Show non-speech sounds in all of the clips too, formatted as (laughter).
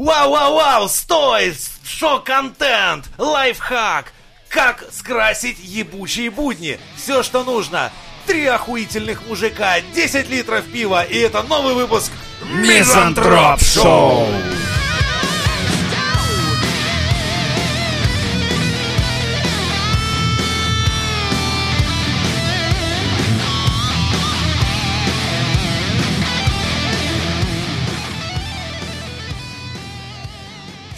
Вау-вау-вау, стой! Шок-контент! Лайфхак! Как скрасить ебучие будни? Все, что нужно. Три охуительных мужика, 10 литров пива, и это новый выпуск Мизантроп Шоу!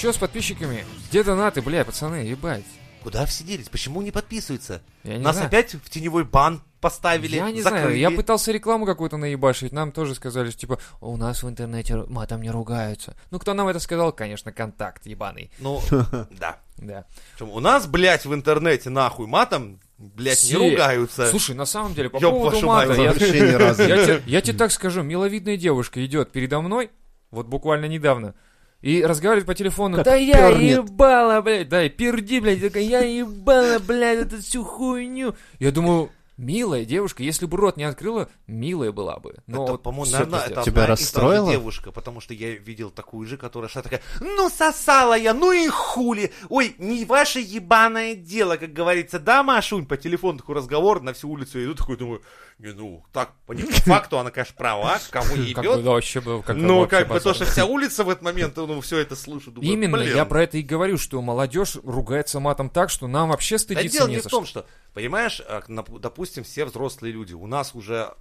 Че с подписчиками? Где донаты, бля, пацаны, ебать? Куда все делись? Почему не подписываются? Я не Нас знаю. опять в теневой бан поставили, Я не закрыли. знаю, я пытался рекламу какую-то наебашить, нам тоже сказали, что типа, у нас в интернете матом не ругаются. Ну, кто нам это сказал? Конечно, контакт ебаный. Ну, (laughs) да. Да. Причем у нас, блядь, в интернете нахуй матом, блядь, Все. не ругаются. Слушай, на самом деле, по Ёб поводу мата, (laughs) я тебе так скажу, миловидная девушка идет передо мной, вот буквально недавно, и разговаривает по телефону, Как да я пернет. ебала, блядь, да, и перди, блядь, такая, я ебала, блядь, эту всю хуйню. Я думаю, милая девушка, если бы рот не открыла, милая была бы. Но это, вот по-моему, пиздец. это Тебя одна и та же расстроило? девушка, потому что я видел такую же, которая шла такая, ну сосала я, ну и хули, ой, не ваше ебаное дело, как говорится, да, Машунь, по телефону такой разговор, на всю улицу я иду, такой думаю, ну, так, по не факту она, конечно, права, Как бы, ебет, да, вообще бы, как бы но вообще как бы то, что вся улица в этот момент, ну, все это слушает, думаю, Именно, блин. я про это и говорю, что молодежь ругается матом так, что нам вообще Да стыдиться дело не не в том, что. понимаешь, а, допустим, все взрослые люди, у нас уже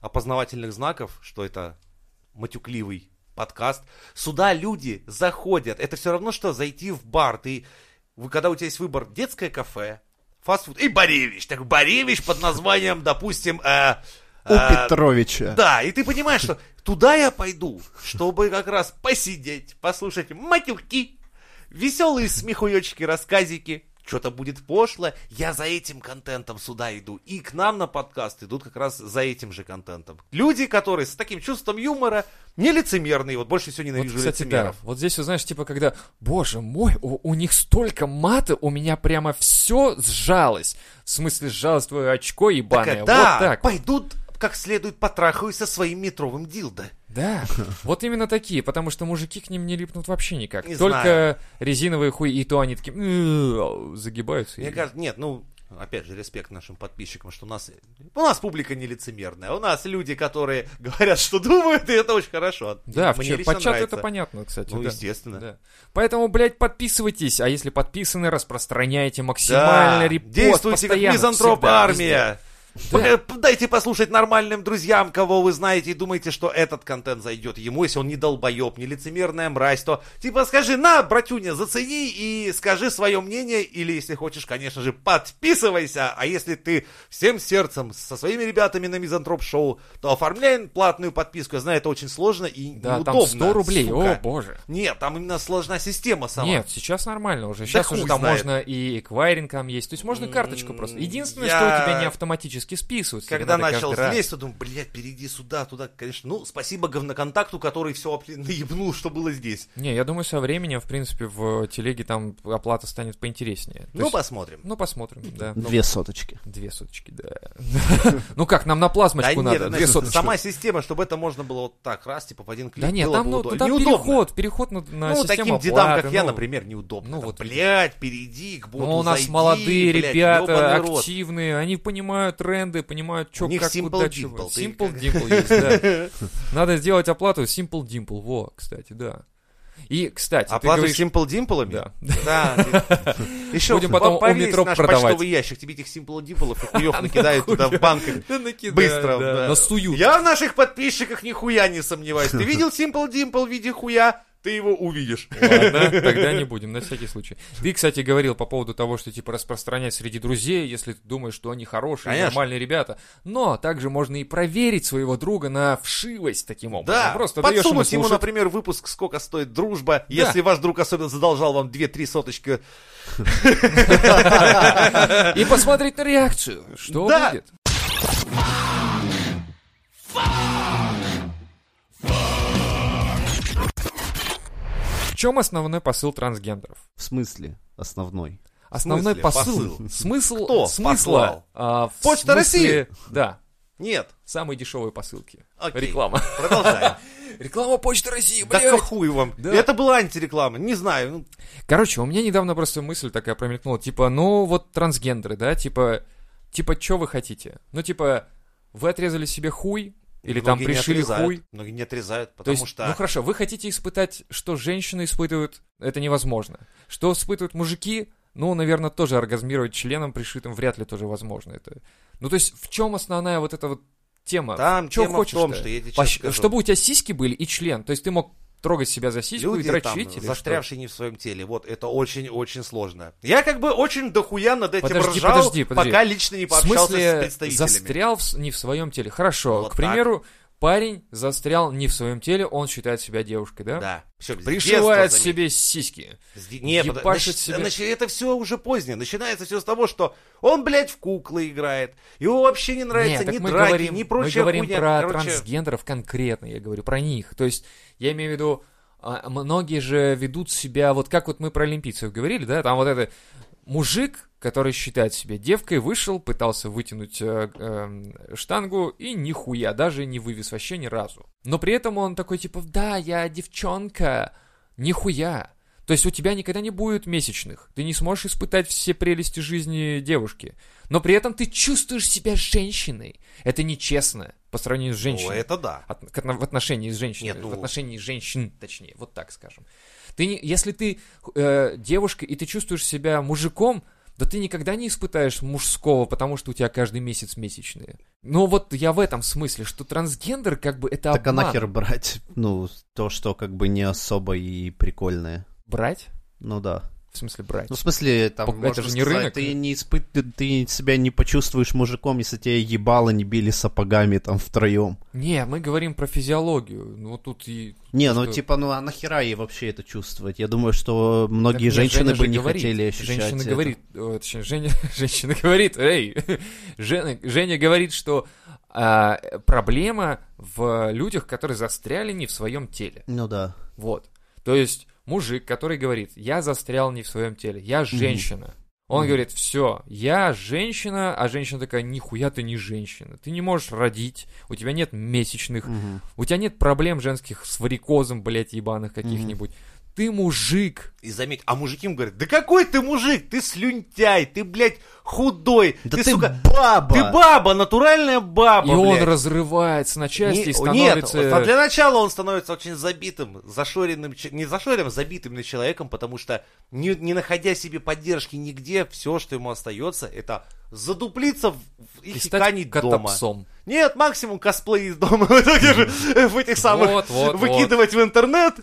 опознавательных знаков, что это матюкливый подкаст, сюда люди заходят, это все равно, что зайти в бар, ты, вы- когда у тебя есть выбор детское кафе, фастфуд. И Боревич, так Боревич под названием, допустим, э, У э, Петровича. да, и ты понимаешь, что туда я пойду, чтобы как раз посидеть, послушать матюки, веселые смехуёчки, рассказики, что-то будет пошло, я за этим контентом сюда иду. И к нам на подкаст идут как раз за этим же контентом. Люди, которые с таким чувством юмора, не лицемерные, вот больше всего Вот, ненавижу кстати, да. лицемеров. Вот здесь, вот, знаешь, типа, когда, боже мой, у, у них столько мата, у меня прямо все сжалось. В смысле, сжалось твое очко ебаное. Так, да, вот так. пойдут как следует потрахаюсь со своим метровым дилдо. Да, (laughs) вот именно такие, потому что мужики к ним не липнут вообще никак. Не Только знаю. резиновые хуй, и то они такие «М, загибаются. Мне и- кажется, нет, ну, опять же, респект нашим подписчикам, что у нас, у нас публика не лицемерная, у нас люди, которые (laughs) говорят, что думают, и это очень хорошо. Да, в Мне лично по чату это понятно, кстати. Ну, да. естественно. Да. Поэтому, блядь, подписывайтесь, а если подписаны, распространяйте максимально Да, репост действуйте как постоянно, мизантроп всегда, армия. везде. Пока- Дайте послушать нормальным друзьям, кого вы знаете, и думаете, что этот контент зайдет ему, если он не долбоеб, не лицемерная мразь, то типа скажи, на, братюня, зацени и скажи свое мнение, или если хочешь, конечно же, подписывайся, а если ты всем сердцем со своими ребятами на Мизантроп Шоу, то оформляй платную подписку, я знаю, это очень сложно и Да, неудобно. там 100 рублей, сука. о боже. Нет, там именно сложна система сама. Нет, сейчас нормально уже. Сейчас хуй уже там знает. можно и эквайринг там есть. То есть можно карточку просто. Единственное, я- что у тебя не автоматически списывается. тебе Когда начал раз. лезть, то думаю, блядь, перейди сюда, туда, конечно. Ну, спасибо говноконтакту, который все наебнул, что было здесь. Не, я думаю, со временем, в принципе, в телеге там оплата станет поинтереснее. То ну, есть- посмотрим. ну, посмотрим, да. Две соточки. Две соточки, да. (laughs) Ну как, нам на плазмочку надо, две соточки. сама система, чтобы это можно было вот так, раз, типа, в один клик. Да нет, там, ну, переход, переход на, Ну, систему таким дедам, как я, ну, например, неудобно. ну, вот. блядь, перейди к боту, Ну, у нас молодые ребята, активные, они понимают тренды, понимают, что, как, Simple куда, Dimple, чего. Simple Dimple есть, да. (laughs) Надо сделать оплату Simple Dimple, во, кстати, да. И, кстати, Оплату говоришь... Simple Dimple? Да. Да. Еще Будем потом у метро наш продавать. почтовый ящик, тебе этих Simple Dimple и хуёв (laughs) накидают туда в банках. Быстро, насуют. Я в наших подписчиках нихуя не сомневаюсь. Ты видел (laughs) Simple Dimple в виде хуя? Ты его увидишь. Ладно, (laughs) тогда не будем, на всякий случай. Ты, кстати, говорил по поводу того, что, типа, распространять среди друзей, если ты думаешь, что они хорошие, Конечно. нормальные ребята. Но также можно и проверить своего друга на вшивость таким образом. Да, Просто ему подсунуть ему, слушать. например, выпуск «Сколько стоит дружба», если ваш друг особенно задолжал вам 2-3 соточки. (laughs) И посмотреть на реакцию. Что Да. будет? Чем основной посыл трансгендеров? В смысле основной? Основной смысле посыл. посыл? Смысл Кто смысла. а, в Почта смысле- Да. Нет. Самые дешевые посылки. Окей. Реклама. Продолжаем. (laughs) Реклама Почты России, Да блядь. хуй вам. Да. Это была антиреклама. Не знаю. ну, Короче, у меня недавно просто мысль такая промелькнула, типа, ну вот трансгендеры, да, типа, типа, что вы хотите? Ну, типа, вы отрезали себе хуй, или там многие не пришили отрезают. хуй. Многие не отрезают, То потому есть, что... ну хорошо, вы хотите испытать, что женщины испытывают, это невозможно. Что испытывают мужики, ну, наверное, тоже оргазмировать членом пришитым вряд ли тоже возможно. Это... Ну, то есть, в чем основная вот эта вот тема? Там Чё тема в хочешь-то? том, что я тебе сейчас скажу. Чтобы у тебя сиськи были и член. То есть ты мог трогать себя за сиську Люди и дрочить там, или что? застрявшие не в своем теле. Вот, это очень-очень сложно. Я как бы очень дохуя над этим Подожди, ржал, подожди, подожди. пока лично не В пообщался смысле, с представителями. застрял в не в своем теле. Хорошо, Вот к примеру, парень застрял не в своем теле, он считает себя девушкой, да? Да. Всё, с Пришивает детства, себе сиськи. Не, ебашит нач- себе. нач- это все уже позднее. Начинается все с того, что он, блядь, в куклы играет. Ему вообще не нравится Нет, так ни мы драки, говорим, ни мы прочая говорим хуйня. про Короче, трансгендеров конкретно, я говорю про них. То есть, я имею в виду, а, многие же ведут себя, вот как вот мы про олимпийцев говорили, да, там вот это мужик, который считает себя девкой, вышел, пытался вытянуть э, э, штангу и нихуя, даже не вывез вообще ни разу. Но при этом он такой типа, да, я девчонка, нихуя. То есть у тебя никогда не будет месячных, ты не сможешь испытать все прелести жизни девушки. Но при этом ты чувствуешь себя женщиной. Это нечестно по сравнению с ну, женщиной. это да. От- в отношении с женщиной. Нет, ну- В отношении женщин, точнее, вот так скажем. Ты не, если ты э, девушка и ты чувствуешь себя мужиком, да ты никогда не испытаешь мужского, потому что у тебя каждый месяц месячные. Но вот я в этом смысле, что трансгендер как бы это Так а обман. нахер брать, ну, то, что как бы не особо и прикольное. Брать? Ну да. В смысле брать? Ну, в смысле, там, можно это же не сказать, рынок. ты не испыт... ты- ты себя не почувствуешь мужиком, если тебя ебало не били сапогами там втроем. Не, мы говорим про физиологию. Ну тут и... Не, ну Что? типа, ну а нахера ей вообще это чувствовать? Я думаю, что многие Так женщины Женя бы не говорит. хотели ощущать Женщина это. говорит, о, точнее, Женя, (laughs) женщина говорит, эй, (laughs) Женя, Женя говорит, что а, проблема в людях, которые застряли не в своем теле. Ну да. Вот. То есть мужик, который говорит, я застрял не в своем теле, я женщина. Он говорит, все, я женщина, а женщина такая, нихуя ты не женщина. Ты не можешь родить, у тебя нет месячных, у тебя нет проблем женских с варикозом, блядь, ебаных каких-нибудь. Ты мужик. И заметь, а мужики им говорят, да какой ты мужик, ты слюнтяй, ты, блядь, худой, Да ты, ты, сука, баба! ты баба, натуральная баба, и он блядь. разрывается на части Не- и становится... Нет, для начала он становится очень забитым, зашоренным, не зашоренным, забитым на человеком, потому что не, не находя себе поддержки нигде, все, что ему остается, это задуплиться и их стать икане дома. Нет, максимум косплей из дома (laughs) в же в этих самых выкидывать в интернет.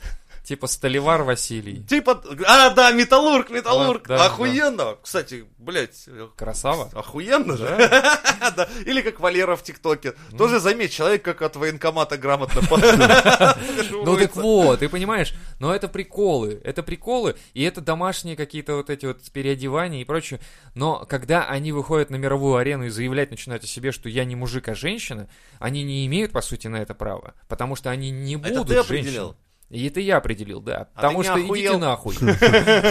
Типа Столивар Василий. Типа, а, да, металлург, металлург. Вот, да, Охуенно. Кстати, блядь, Красава. Охуенно же. (laughs) Да. Или как Валера в ТикТоке. Тоже заметь, человек как от военкомата грамотно (laughs) Ну так вот, ты понимаешь, но это приколы, это приколы, и это домашние какие-то вот эти вот переодевания и прочее. Но когда они выходят на мировую арену и заявлять начинают о себе, что я не мужик, а женщина, они не имеют, по сути, на это права, потому что они не будут женщинами. И это я определил, да. А Потому что идите охуел? нахуй. (laughs)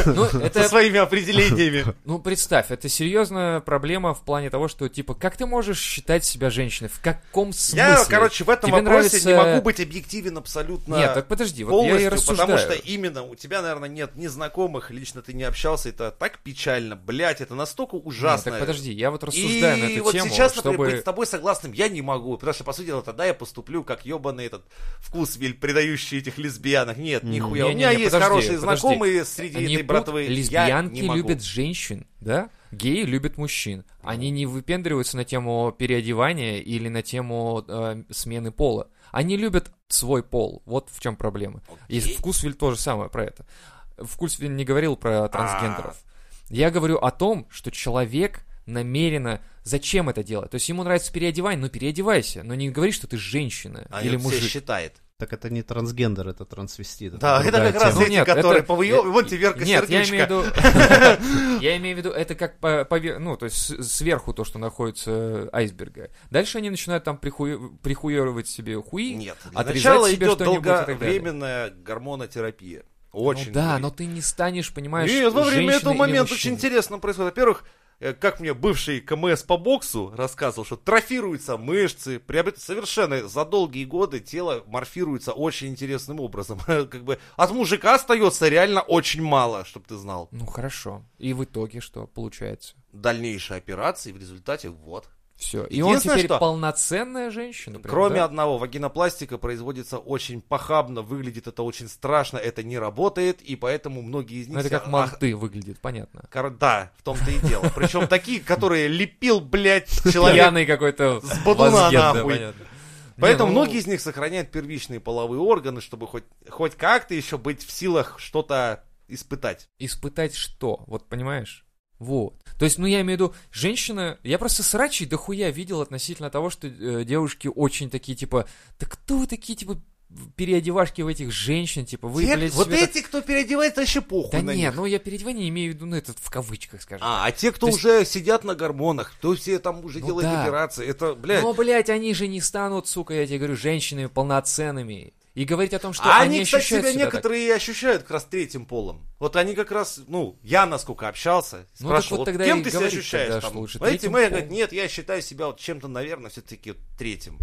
Ну, Со это своими определениями. (laughs) Ну, представь, это серьезная проблема в плане того, что, типа, как ты можешь считать себя женщиной? В каком смысле? Я, короче, в этом Тебе вопросе не могу быть объективен абсолютно Нет, так подожди, вот я и полностью, потому рассуждаю. что именно у тебя, наверное, нет ни знакомых, лично ты не общался, это так печально, блядь, это настолько Нет, ужасно. так подожди, я вот рассуждаю и на эту вот тему, сейчас, например, чтобы... быть с тобой согласным я не могу, потому что, по сути дела, тогда я поступлю как ебаный этот вкусвиль, предающий этих лесбиянок. Нет, нихуя. У Не-не-не, меня есть подожди, хорошие подожди. знакомые среди Не этой пут- братвы. Лесбиянки не любят женщин, да? Геи любят мужчин. Они не выпендриваются на тему переодевания или на тему э, смены пола. Они любят свой пол. Вот в чем проблема. И. Вкусвиль тоже самое про это. Вкусвиль не говорил А. про трансгендеров. Я говорю о том, что человек намеренно... Зачем это делать? То есть ему нравится переодевание, ну переодевайся. Но не говори, что ты женщина А или он мужик. считает. Так это не трансгендер, это трансвестит. Да, это другая как раз. Ну, эти, нет, которые это- я- Вот тебе Верка Нет, я имею в виду... (laughs) Я имею в виду, это как ну, то есть сверху то, что находится айсберга. Дальше они начинают там прихуе- прихуевывать себе хуи. Нет, отрезать себе что-нибудь долговременная гормонотерапия. Очень. Ну да, но ты не станешь, понимаешь, Нет, во время этого момента очень интересно происходит. Во-первых, э, как мне бывший КМС по боксу рассказывал, что трофируются мышцы, приобрет... совершенно за долгие годы тело морфируется очень интересным образом. (laughs) как бы от мужика остается реально очень мало, чтобы ты знал. Ну хорошо. И в итоге что получается? Дальнейшие операции в результате вот. Все. И он теперь что- полноценная женщина. прям, Кроме да? одного, вагинопластика производится очень похабно, выглядит это очень страшно, это не работает, и поэтому многие из них... Ну, это как манты выглядит, понятно. Кор- Да, в том-то и дело. Причем такие, которые лепил, блядь, (laughs) человек. Пьяный какой-то с да, нахуй. Поэтому Не, ну, многие из них сохраняют первичные половые органы, чтобы хоть, хоть как-то еще быть в силах что-то испытать. Испытать что? Вот понимаешь? Вот. То есть, ну я имею в виду, женщина, я просто срачей дохуя видел относительно того, что э, девушки очень такие, типа, да кто вы такие, типа, переодевашки в этих женщин, типа, вы, Те- блядь, вот себе так- эти, кто переодевается, вообще похуй Да нет, них. ну я переодевание имею в виду, ну это в кавычках, скажем. А, а те, кто То есть- уже сидят на гормонах, кто все там уже Ну делают да. операции, это, блядь, Но, блядь, они же не станут, сука, я тебе говорю, женщинами полноценными. И говорить о том, что а они, они, кстати, ощущают себя себя так. некоторые и ощущают как раз третьим полом. Вот они как раз, ну, я насколько общался, Ну, спрашивал, так вот вот тогда кем ты себя ощущаешь тогда, там? лучше Знаете, третьим мы, я полом. говорю, нет, я считаю себя вот чем-то, наверное, все-таки вот третьим.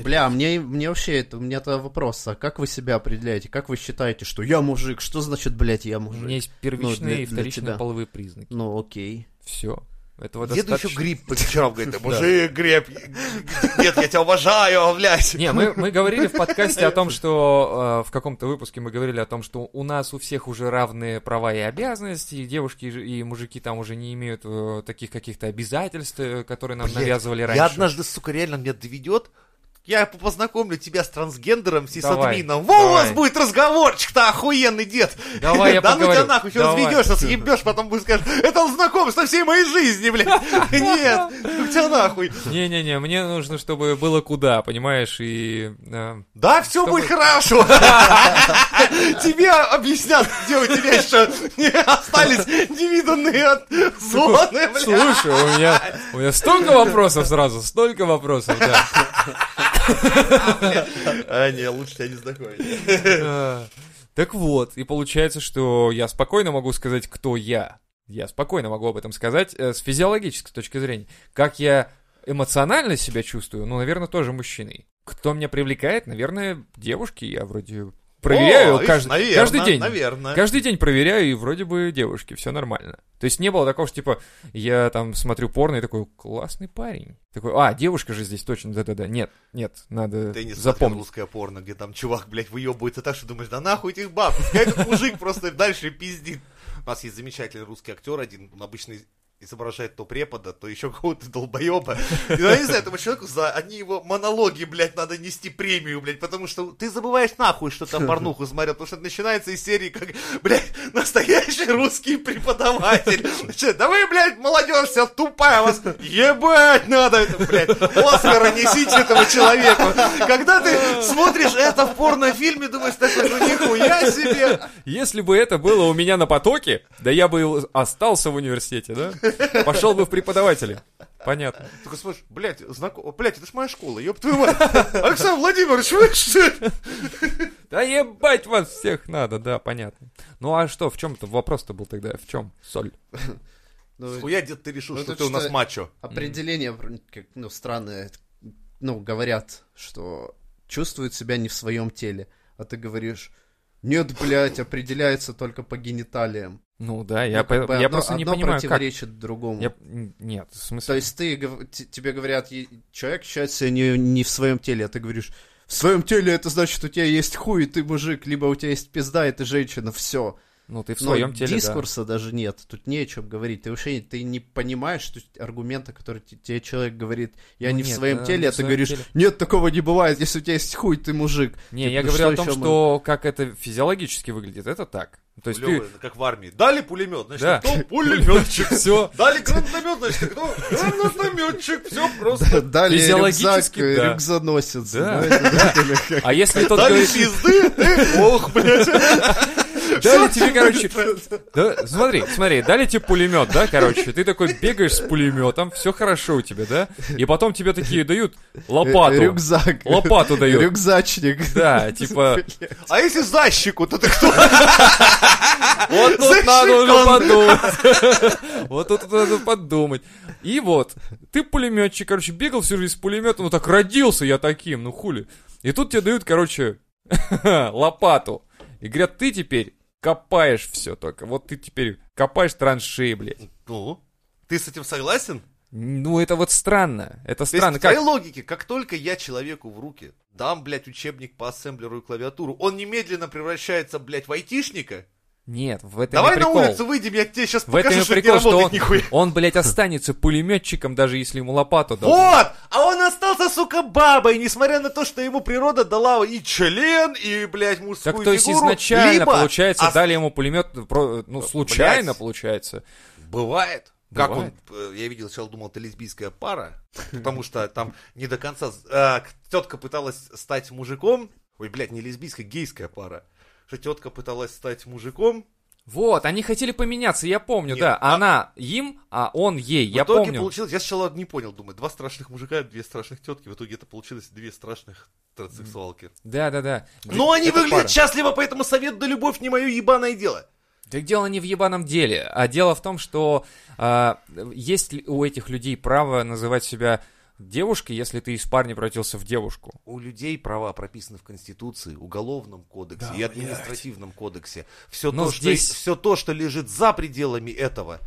Бля, мне, мне вообще, это, у меня то вопрос, а как вы себя определяете? Как вы считаете, что я мужик? Что значит, блядь, я У мужик? меня есть первичные Ну, для- и для вторичные тебя. половые признаки. Ну, окей. Все. Этого Деду еще достаточно. гриб покричал, говорит, (laughs) «Да, мужик, гриб, нет, я тебя уважаю, блядь. Не, мы, мы говорили в подкасте о том, (laughs) что э, в каком-то выпуске мы говорили о том, что у нас у всех уже равные права и обязанности, и девушки и мужики там уже не имеют э, таких каких-то обязательств, э, которые нам Блядь, навязывали раньше. Я однажды, сука, реально меня доведет. Я познакомлю тебя с трансгендером, с админом. Во, у вас будет разговорчик-то охуенный, дед. Давай, я (laughs) Да ну тебя нахуй, еще разведешься, съебешь, потом будешь скажешь, это он знаком со всей моей жизни, блядь. (laughs) Нет, ну тебя нахуй. Не-не-не, мне нужно, чтобы было куда, понимаешь, и... э, Да, все будет хорошо. (laughs) Тебе объяснят, где у тебя еще остались невиданные от зоны, блядь. Слушай, у меня, у меня столько вопросов сразу, столько вопросов, да. А, не, лучше тебя не знакомить. А, Так вот, и получается, что я спокойно могу сказать, кто я. Я спокойно могу об этом сказать э, с физиологической точки зрения. Как я эмоционально себя чувствую, ну, наверное, тоже мужчиной. Кто меня привлекает, наверное, девушки. Я вроде проверяю О, каждый, наверно, каждый день. Наверное. Каждый день проверяю, и вроде бы девушки, все нормально. То есть не было такого, что типа я там смотрю порно и такой классный парень. Такой, а, девушка же здесь точно, да-да-да. Нет, нет, надо Ты не запомнить. русское порно, где там чувак, блядь, выебывается так, что думаешь, да нахуй этих баб, этот мужик просто дальше пиздит. У нас есть замечательный русский актер один, он обычно изображает то препода, то еще какого-то долбоеба. Я не знаю, этому человеку за одни его монологи, блядь, надо нести премию, блядь, потому что ты забываешь нахуй, что там порнуху смотрел, потому что начинается из серии, как, блядь, настоящий русский преподаватель. Да вы, блядь, молодежь вся тупая, вас ебать надо, блядь, Оскара несите этому человеку. Когда ты смотришь это в порнофильме, думаешь, такой, ну нихуя себе. Если бы это было у меня на потоке, да я бы остался в университете, да? Пошел бы в преподаватели. Понятно. Только смотришь, блядь, знаком... блядь, это ж моя школа, ёб твою мать. Александр Владимирович, вы что? Да ебать вас всех надо, да, понятно. Ну а что, в чем-то вопрос-то был тогда? В чем соль? Ну, Хуя, дед, ты решил, Ну, что ты у нас мачо. Определение, как, ну, странное. Ну, говорят, что чувствуют себя не в своем теле. А ты говоришь, нет, блядь, определяется только по гениталиям. Ну да, я, Ну, как по- бы я одно- просто не одно понимаю, как. противоречит другому. Я... Нет, в смысле... То есть ты, тебе говорят, человек себя не, не в своем теле, а ты говоришь, в своем теле это значит, у тебя есть хуй, и ты мужик, либо у тебя есть пизда, и ты женщина, все. Ну ты в своем теле, да. дискурса даже нет, тут не о чем говорить. Ты вообще ты не понимаешь что аргумента, который те- тебе человек говорит, я Ну не в нет, своем да, теле, а в ты своем говоришь, теле. нет, такого не бывает, если у тебя есть хуй, ты мужик. Не, Типа, я ну говорю что о том, мы- что как это физиологически выглядит, это так. То есть Лёва, ты... как в армии. Дали пулемет, значит, Да. кто (laughs) пулеметчик. (laughs) Все. Дали гранатомет, значит, кто гранатометчик. Все просто. Далее рюкзак, э, да. рюкзаносец. Да. да. (laughs) А если тот Дали говорит, пизды, ты ох, блядь. Дали тебе, короче, (laughs) да, смотри, смотри, дали тебе пулемет, да, короче, ты такой бегаешь с пулеметом, все хорошо у тебя, да, и потом тебе такие дают лопату, Рюкзак. лопату дают, Рюкзачник. да, типа, А если защику, то ты кто? (laughs) вот тут тут надо уже подумать. (laughs) Вот тут надо подумать. И вот, ты пулеметчик, короче, бегал всю жизнь с пулеметом, ну так родился я таким, ну хули. И тут тебе дают, короче, лопату. И говорят, ты теперь копаешь все только. Вот ты теперь копаешь траншеи, блядь. Ну, ты с этим согласен? Ну, это вот странно. Это То есть, странно. в твоей Как? логике, как только я человеку в руки дам, блядь, учебник по ассемблеру и клавиатуру, он немедленно превращается, блядь, в айтишника? Нет, в этом Давай и на прикол. улицу выйдем, я тебе сейчас В этом покажу, и что не прикол, что работает он, нихуя. он, блядь, останется пулеметчиком, даже если ему лопату дадут. Вот! А он остался, сука, бабой, несмотря на то, что ему природа дала и член, и, блядь, мужскую Так то есть фигуру, изначально, либо получается, ос- дали ему пулемет, ну, случайно, Блядь. получается. Бывает. Как он, Бывает. э, я видел, сначала думал, это лесбийская пара, потому что там не до конца, э, тетка пыталась стать мужиком, ой, блядь, не лесбийская, гейская пара, что тетка пыталась стать мужиком, Вот, они хотели поменяться, я помню, Нет, да. а- Она им, а он ей, В я итоге помню. получилось, я сначала не понял, думаю, два страшных мужика, две страшных тетки, в итоге это получилось две страшных транссексуалки. Да, да, да. Но они Это выглядят пара. счастливо, поэтому совет да любовь не мое ебаное дело. Так дело не в ебаном деле, а дело в том, что а, есть у этих людей право называть себя девушкой, если ты из парня превратился в девушку. У людей права прописаны в Конституции, Уголовном кодексе Да, и административном кодексе. Все Но то, здесь- что, все то, что лежит за пределами этого,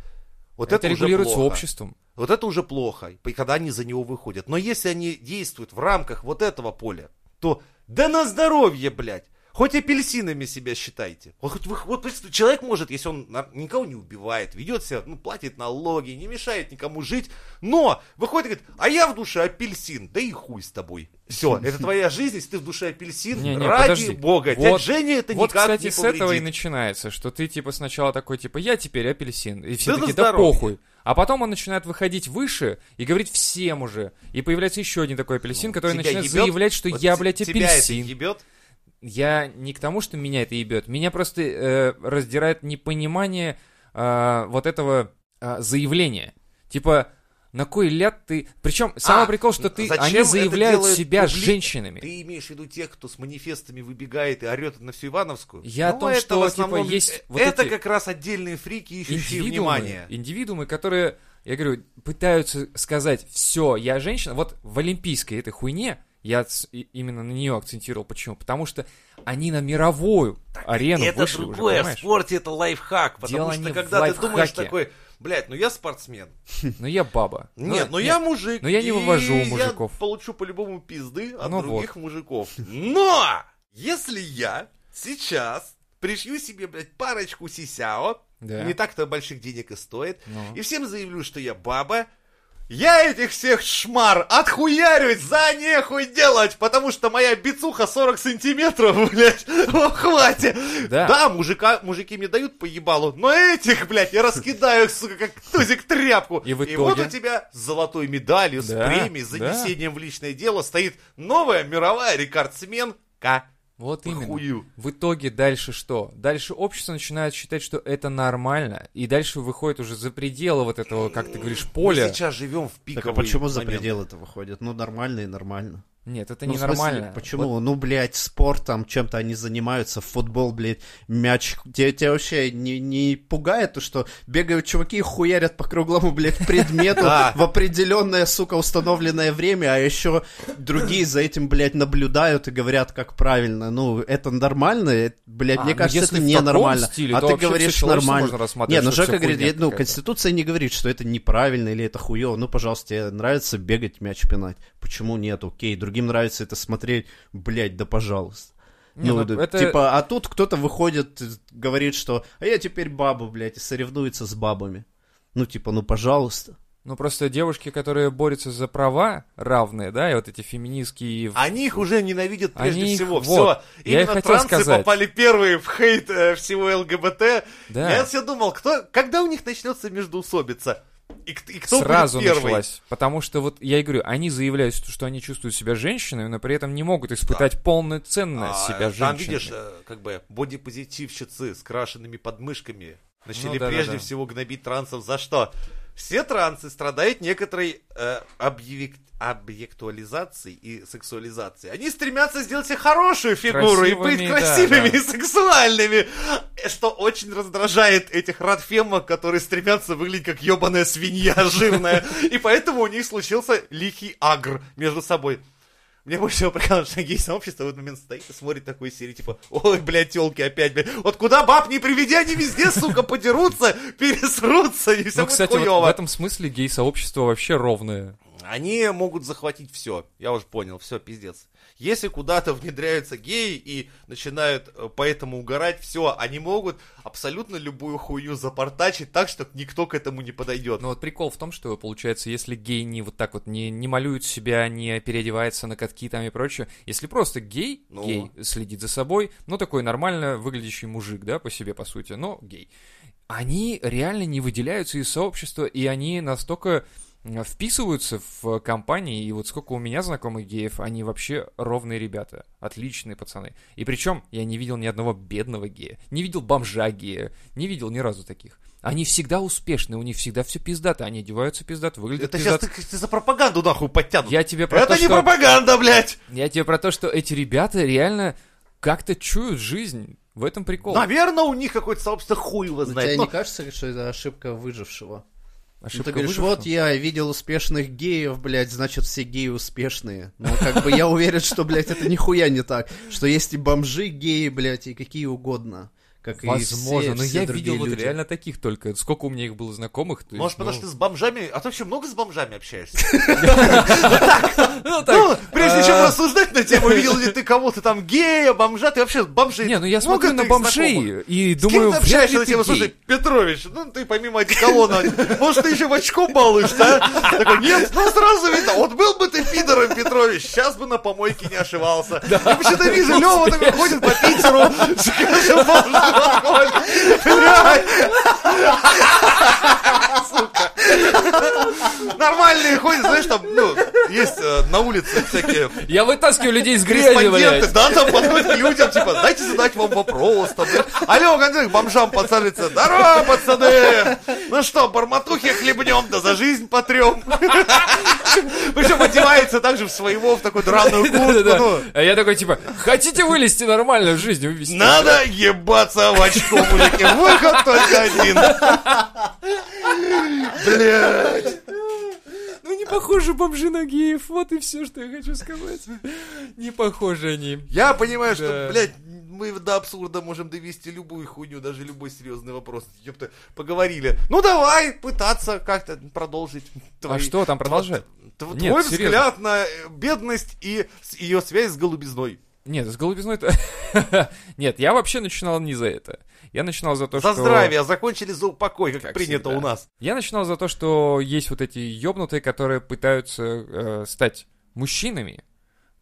вот это это, уже регулируется плохо. обществом. Вот это уже плохо, и когда они за него выходят. Но если они действуют в рамках вот этого поля, то да на здоровье, блядь. Хоть апельсинами себя считайте. Вот, хоть вы- вот человек может, если он никого не убивает, ведет себя, ну, платит налоги, не мешает никому жить, но выходит и говорит, а я в душе апельсин, да и хуй с тобой. Все, (laughs) это твоя жизнь, если ты в душе апельсин, Не-не, ради подожди. бога. Вот- Дядь Женя это Вот, никак кстати, не с этого и повредит. начинается, что ты, типа, сначала такой, типа, я теперь апельсин. И все Да такие, да похуй. А потом он начинает выходить выше и говорить всем уже. И появляется еще один такой апельсин, который Ну, Тебя начинает ебет? заявлять, что Вот я, блядь, Тебя это апельсин. ебет? Я не к тому, что меня это ебет. Меня просто э, раздирает непонимание э, вот этого э, заявления. Типа, на кой ляд ты... Причем, самый А, прикол, что ты... Они заявляют себя публи- женщинами. Ты имеешь в виду тех, кто с манифестами выбегает и орет на всю Ивановскую? Я о Ну, том, это что, в основном- типа, есть э, вот Это эти как раз отдельные фрики, ищущие индивидуумы, внимание. индивидуумы, которые, я говорю, пытаются сказать, все, я женщина. Вот в олимпийской этой хуйне я именно на нее акцентировал. Почему? Потому что они на мировую арену это вышли уже, другое, в понимаешь? спорте это лайфхак, потому Дело что в когда ты думаешь такой, блядь, ну я спортсмен. (laughs) Но я баба. Нет, ну я мужик. но я не вывожу я мужиков. получу по-любому пизды от Ну других мужиков. Но! Если я сейчас пришью себе, блядь, парочку сисяо, не так-то больших денег и стоит, Ну. и всем заявлю, что я баба, я этих всех шмар отхуярюсь за нехуй делать, потому что моя бицуха 40 сантиметров, (laughs) блядь, ну, хватит. Да. Да, мужика, мужики мне дают по ебалу, но этих, блядь, я раскидаю, сука, как тузик тряпку. И в вот итоге? у тебя с золотой медалью, с Да, премией, с да. занесением в личное дело стоит новая мировая рекордсменка. Вот именно. Хую. В итоге дальше что? Дальше общество начинает считать, что это нормально, и дальше выходит уже за пределы вот этого, как ты говоришь, поля. Мы сейчас живем в Так пиковый а почему за момент. пределы это выходит? Ну, нормально и нормально. Нет, это Ну, ненормально. почему? Ну, блядь, спорт там, чем-то они занимаются, футбол, блядь, мяч. Тебя, тебя вообще не, не пугает то, что бегают чуваки и хуярят по круглому, блядь, (laughs) предмету в определенное, сука, установленное время, а еще другие за этим, блядь, наблюдают и говорят, как правильно. Ну, это нормально? Это, блядь, А, мне ну, кажется, это ненормально. а ты говоришь нормально. можно рассматривать, Не, ну Жека говорит, ну. Конституция не говорит, что это неправильно или это хуево. Ну, пожалуйста, тебе нравится бегать, мяч пинать. Почему нет? Окей. Другим нравится это смотреть. Блять, да пожалуйста. Не, ну, ну, это- типа, а тут кто-то выходит, э, говорит, что а я теперь баба, блядь, и соревнуется с бабами. Ну, типа, ну, пожалуйста. Ну, просто девушки, которые борются за права равные, да, и вот эти феминистские... Они их уже ненавидят прежде Они их- всего. вот. Все, Я и именно хотел трансы сказать. попали первые в хейт э, всего ЛГБТ. Да. Я все думал, кто, когда у них начнется междоусобица? И, и кто Сразу будет первый? началась. Потому что вот я и говорю, они заявляют, что они чувствуют себя женщинами, но при этом не могут испытать полную ценность А, себя Там, женщиной. видишь, э, как бы бодипозитивщицы с крашенными подмышками начали Ну, да, да, прежде да. всего гнобить трансов за что? все трансы страдают некоторой э, объек- объектуализацией и сексуализацией. Они стремятся сделать себе хорошую фигуру и быть Красивыми, да, красивыми да. и сексуальными. Что очень раздражает этих радфемок, которые стремятся выглядеть как ебаная свинья (laughs) жирная. И поэтому у них случился лихий агр между собой. Мне больше всего прикалывает, что гей-сообщество в этот момент стоит и смотрит такой серии, типа, ой, блядь, телки опять, блядь. Вот куда баб не приведи, они везде, сука, подерутся, (laughs) пересрутся, и все Ну, будет кстати, вот в этом смысле гей-сообщество вообще ровное. Они могут захватить все. Я уже понял, все, пиздец. Если куда-то внедряются геи и начинают э, поэтому угорать, все, они могут абсолютно любую хуйню запортачить так, что никто к этому не подойдет. Но вот прикол в том, что, получается, если гей не вот так вот не, не малюет себя, не переодевается на катки там и прочее, если просто гей, Ну. гей следит за собой, ну, такой нормально выглядящий мужик, да, по себе, по сути, но гей, они реально не выделяются из сообщества, и они настолько вписываются в компании, и вот сколько у меня знакомых геев, они вообще ровные ребята, отличные пацаны. И причем я не видел ни одного бедного гея, не видел бомжа гея, не видел ни разу таких. Они всегда успешны, у них всегда все пиздато, они одеваются пиздато, выглядят Это сейчас пиздато. ты, ты за пропаганду нахуй подтянут. Я тебе про Это то, не что... пропаганда, блядь! Я тебе про то, что эти ребята реально как-то чуют жизнь. В этом прикол. Наверное, у них какое-то сообщество хуй его Но знает. тебе Но- не кажется, что это ошибка выжившего? Ну, Ошибка ты говоришь, выжившего. вот я видел успешных геев, блядь, значит все геи успешные. Ну, как бы я уверен, что, блядь, это нихуя не так. Что есть и бомжи, геи, блядь, и какие угодно. Как и Возможно, все- но все я другие видел вот люди. реально таких только. Сколько у меня их было знакомых. то Может, есть, потому ну, что ты с бомжами... А ты вообще много с бомжами общаешься? (laughs) Ну, так, Ну, прежде чем а, рассуждать на тему, видел ли ты кого-то там гея, бомжа, ты вообще бомжей... Не, ну я смотрю на бомжей и С кем думаю, ты вряд общаешься ли на ты слушай, Петрович, ну ты помимо одеколона, может, ты еще в очко балуешься, а? Такой, нет, ну сразу видно, вот был бы ты пидором, Петрович, сейчас бы на помойке не ошивался. Я почему-то вижу, Лева такой ходит по Питеру, с каждым бомжом ходит. Блядь. Сука. Нормальные ходят, знаешь, там, ну, есть э, на улице всякие Я вытаскиваю людей из грязи, блядь. да, там подходят к людям, типа, дайте задать вам вопрос, там, блядь. Алло, концерт, к бомжам подсаживается, здорово, пацаны, ну что, барматухи хлебнем, да за жизнь потрем. Причем одевается также в своего, в такую драную куртку, ну. А я такой, типа, хотите вылезти нормально в жизни? Надо ебаться в очко, мужики, выход только один. Блядь. Не похожи бомжи на геев, вот и все, что я хочу сказать. Не похожи они. Я понимаю, что, блядь, мы до абсурда можем довести любую хуйню, даже любой серьезный вопрос. Ёпта, поговорили. Ну давай пытаться как-то продолжить. А твои- что там продолжать? Тв- Нет, Твой серьезно. взгляд на э, бедность и ее связь с голубизной. Нет, с голубизной-то... (laughs) Нет, я вообще начинал не за это. Я начинал за то, за что... здравие, а закончили за упокой, как, Как принято всегда. у нас. Я начинал за то, что есть вот эти ёбнутые, которые пытаются э, стать мужчинами.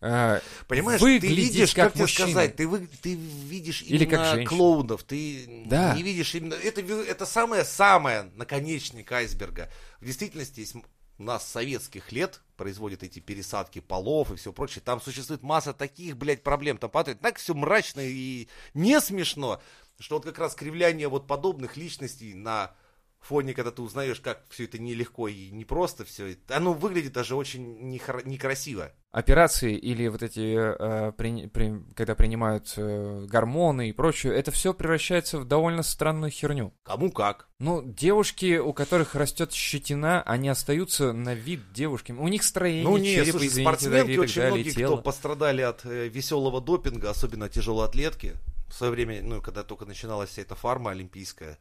э, Понимаешь, ты видишь, как, как тебе мужчина. сказать, ты, вы- ты видишь Или как именно женщина. клоунов, ты Да. не видишь именно... Это, это самое-самое наконечник айсберга. В действительности, есть у нас советских лет производят эти пересадки полов и все прочее, там существует масса таких, блядь, проблем. Там падает так все мрачно и не смешно, что вот как раз кривляние вот подобных личностей на фоне, когда ты узнаешь, как все это нелегко и непросто все, оно выглядит даже очень нехоро- некрасиво. операции или вот эти, э, при- при- когда принимают э, гормоны и прочее, это все превращается в довольно странную херню. Кому как. Ну, девушки, у которых растет щетина, они остаются на вид девушками. У них строение Ну не, черепа, слушай, извините, спортсменки, очень далее, многие, кто пострадали от э, веселого допинга, особенно тяжелоатлетки. В свое время, ну, когда только начиналась вся эта фарма олимпийская,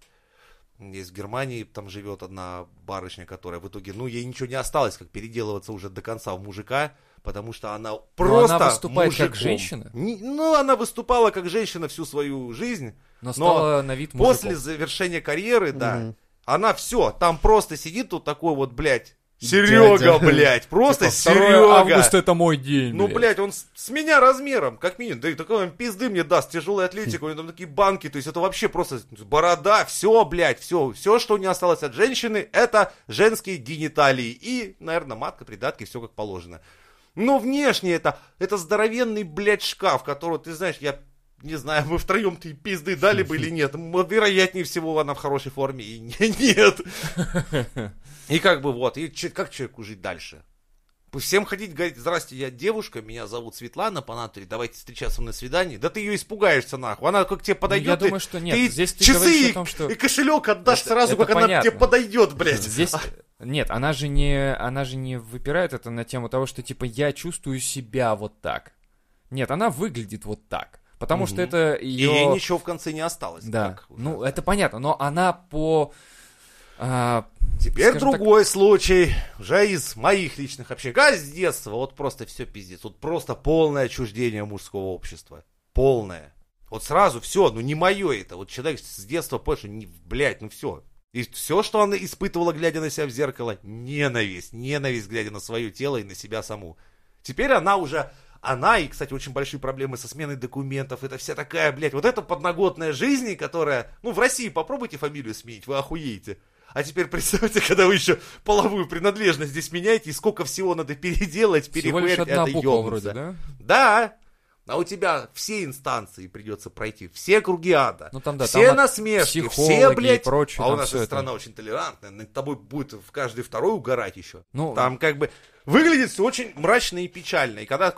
есть в Германии, там живет одна барышня, которая в итоге, ну, ей ничего не осталось, как переделываться уже до конца в мужика, потому что она просто она выступает как мужиком. женщина? Не- ну, она выступала как женщина всю свою жизнь, Но стала на вид после мужиком. завершения карьеры, да, Мгм. она все, там просто сидит тут такой вот, блядь, Серега, Дядя. блядь, просто Типа, 2 Серега. августа это мой день. Ну, блядь. блядь, он с, с меня размером, как минимум. Да и такой он пизды мне даст, тяжелая атлетика, у него там такие банки, то есть это вообще просто борода, все, блядь, все, все, что не осталось от женщины, это женские гениталии. И, наверное, матка, придатки, все как положено. Но внешне это, это здоровенный, блядь, шкаф, которого, ты знаешь, я не знаю, мы втроем-то и пизды дали бы или (laughs) нет. Вероятнее всего, она в хорошей форме и не- (laughs) нет. И как бы вот, и как человеку жить дальше? Всем ходить, говорить, здрасте, я девушка, меня зовут Светлана, по натуре, давайте встречаться на свидании. Да ты ее испугаешься нахуй, она как тебе подойдет. я ты- думаю, что нет. Ты Здесь ты часы говоришь о и- том, что- и кошелек отдашь Это- сразу, это как она к тебе понятно. подойдет, блядь. Здесь... (laughs) Нет, она же не, она же не выпирает это на тему того, что типа я чувствую себя вот так. Нет, она выглядит вот так. Потому что Мгм. это И ее... ей ничего в конце не осталось. Да, уже. ну это понятно, но она по... а, Теперь скажем так- другой случай, уже из моих личных общений. А с детства, вот просто все пиздец. Вот просто полное отчуждение мужского общества. Полное. Вот сразу все, ну не мое это. Вот человек с детства понял, что, не, блядь, ну все. И все, что она испытывала, глядя на себя в зеркало, ненависть. Ненависть, глядя на свое тело и на себя саму. Теперь она уже... Она, и, кстати, очень большие проблемы со сменой документов. Это вся такая, блядь, вот эта подноготная жизнь, которая... Ну, в России попробуйте фамилию сменить, вы охуеете. А теперь представьте, (laughs) когда вы еще половую принадлежность здесь меняете, и сколько всего надо переделать, одна это ёбнуться. вроде, да? Да. А у тебя все инстанции придется пройти, все круги ада, Ну там да, все там насмешки, все, и блядь. прочее, а у нас эта это. страна очень толерантная, над тобой будет в каждый второй угорать еще. Ну, Там как бы выглядит все очень мрачно и печально. И когда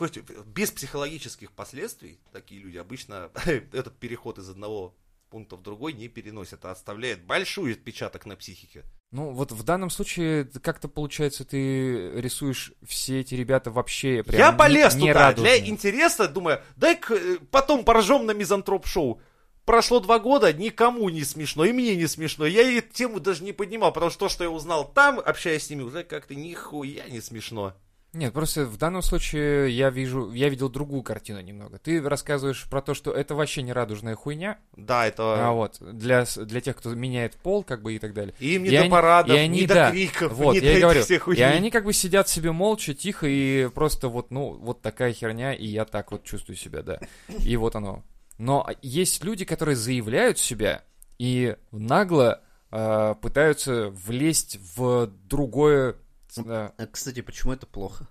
без психологических последствий, такие люди обычно (laughs) этот переход из одного пункта в другой не переносят, а оставляет большой отпечаток на психике. Ну, вот в данном случае как-то получается, ты рисуешь все эти ребята вообще прям Я не- полез не туда для радужные. интереса, думаю, дай-ка э, потом поржем на мизантроп-шоу. Прошло два года, никому не смешно, и мне не смешно. Я и тему даже не поднимал, потому что то, что я узнал там, общаясь с ними, уже как-то нихуя не смешно. Нет, просто в данном случае я вижу, я видел другую картину немного. Ты рассказываешь про то, что это вообще не радужная хуйня, Да, это... а вот для для тех, кто меняет пол, как бы и так далее. Им не И до они- парадов, и они, не до да, криков, Вот, не я до и говорю. всех И хуйней. они как бы сидят себе молча, тихо и просто вот, ну, вот такая херня, и я так вот чувствую себя, да. И вот оно. Но есть люди, которые заявляют себя и нагло э, пытаются влезть в другое. Э, А, Кстати, почему это плохо?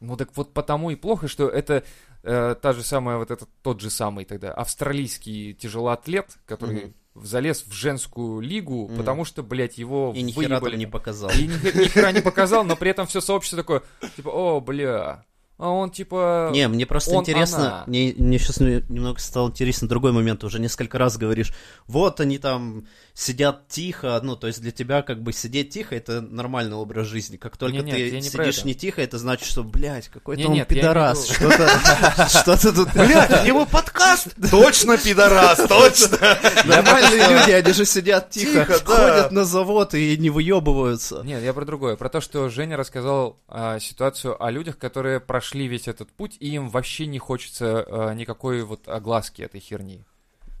ну так вот потому и плохо, что это э, та же самая, вот этот тот же самый тогда австралийский тяжелоатлет, который залез в женскую лигу, Мгм. потому что, блядь, его И ни хера там выебали. не показал. И ни, ни хера не показал, но при этом все сообщество такое, типа, о, бля, а он типа... Не, мне просто он, интересно, она. мне, мне сейчас немного стало интересно другой момент, уже несколько раз говоришь, вот они там сидят тихо, ну, то есть для тебя как бы сидеть тихо это нормальный образ жизни, как только Не-не, ты не сидишь не тихо, это значит, что, блядь, какой-то Не, он нет, пидорас, (laughs) что-то тут... Блядь, у него подкаст! Точно, пидорас, точно! (laughs) Нормальные люди, они же сидят тихо, ходят на завод и не выебываются. Нет, я про другое. Про то, что Женя рассказал а, ситуацию о людях, которые прошли весь этот путь, и им вообще не хочется а, никакой вот огласки этой херни.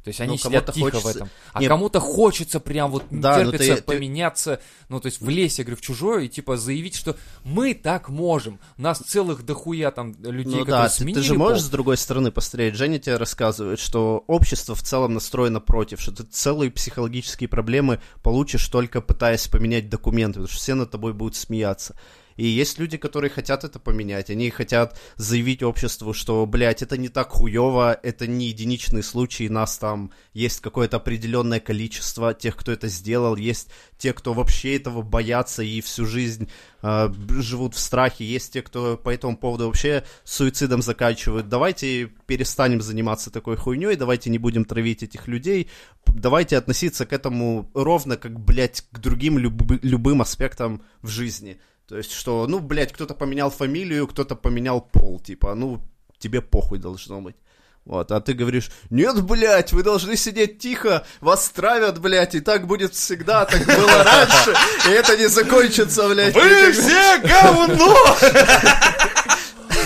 То есть они Ну, сидят тихо в хочется- этом. А Не- кому-то хочется прям вот Да, ну терпится ты- ты- поменяться, ну то есть влезть, я говорю, в чужое и типа заявить, что мы так можем. Нас целых дохуя там людей, Ну которые да, ты, ты сменили же можешь пол. с другой стороны посмотреть. Женя тебе рассказывает, что общество в целом настроено против, что ты целые психологические проблемы получишь только пытаясь поменять документы, потому что все над тобой будут смеяться. И есть люди, которые хотят это поменять. Они хотят заявить обществу, что, блядь, это не так хуево, это не единичные случаи, нас там есть какое-то определенное количество тех, кто это сделал, есть те, кто вообще этого боятся и всю жизнь э, живут в страхе, есть те, кто по этому поводу вообще суицидом заканчивают. Давайте перестанем заниматься такой хуйней, давайте не будем травить этих людей, давайте относиться к этому ровно как, блядь, к другим любы- любым аспектам в жизни. То есть, что, ну, блядь, кто-то поменял фамилию, кто-то поменял пол, типа, ну, тебе похуй должно быть. Вот, а ты говоришь, нет, блядь, вы должны сидеть тихо, вас травят, блядь, и так будет всегда, так было (laughs) раньше, и это не закончится, блядь. Вы никогда». все (laughs) говно!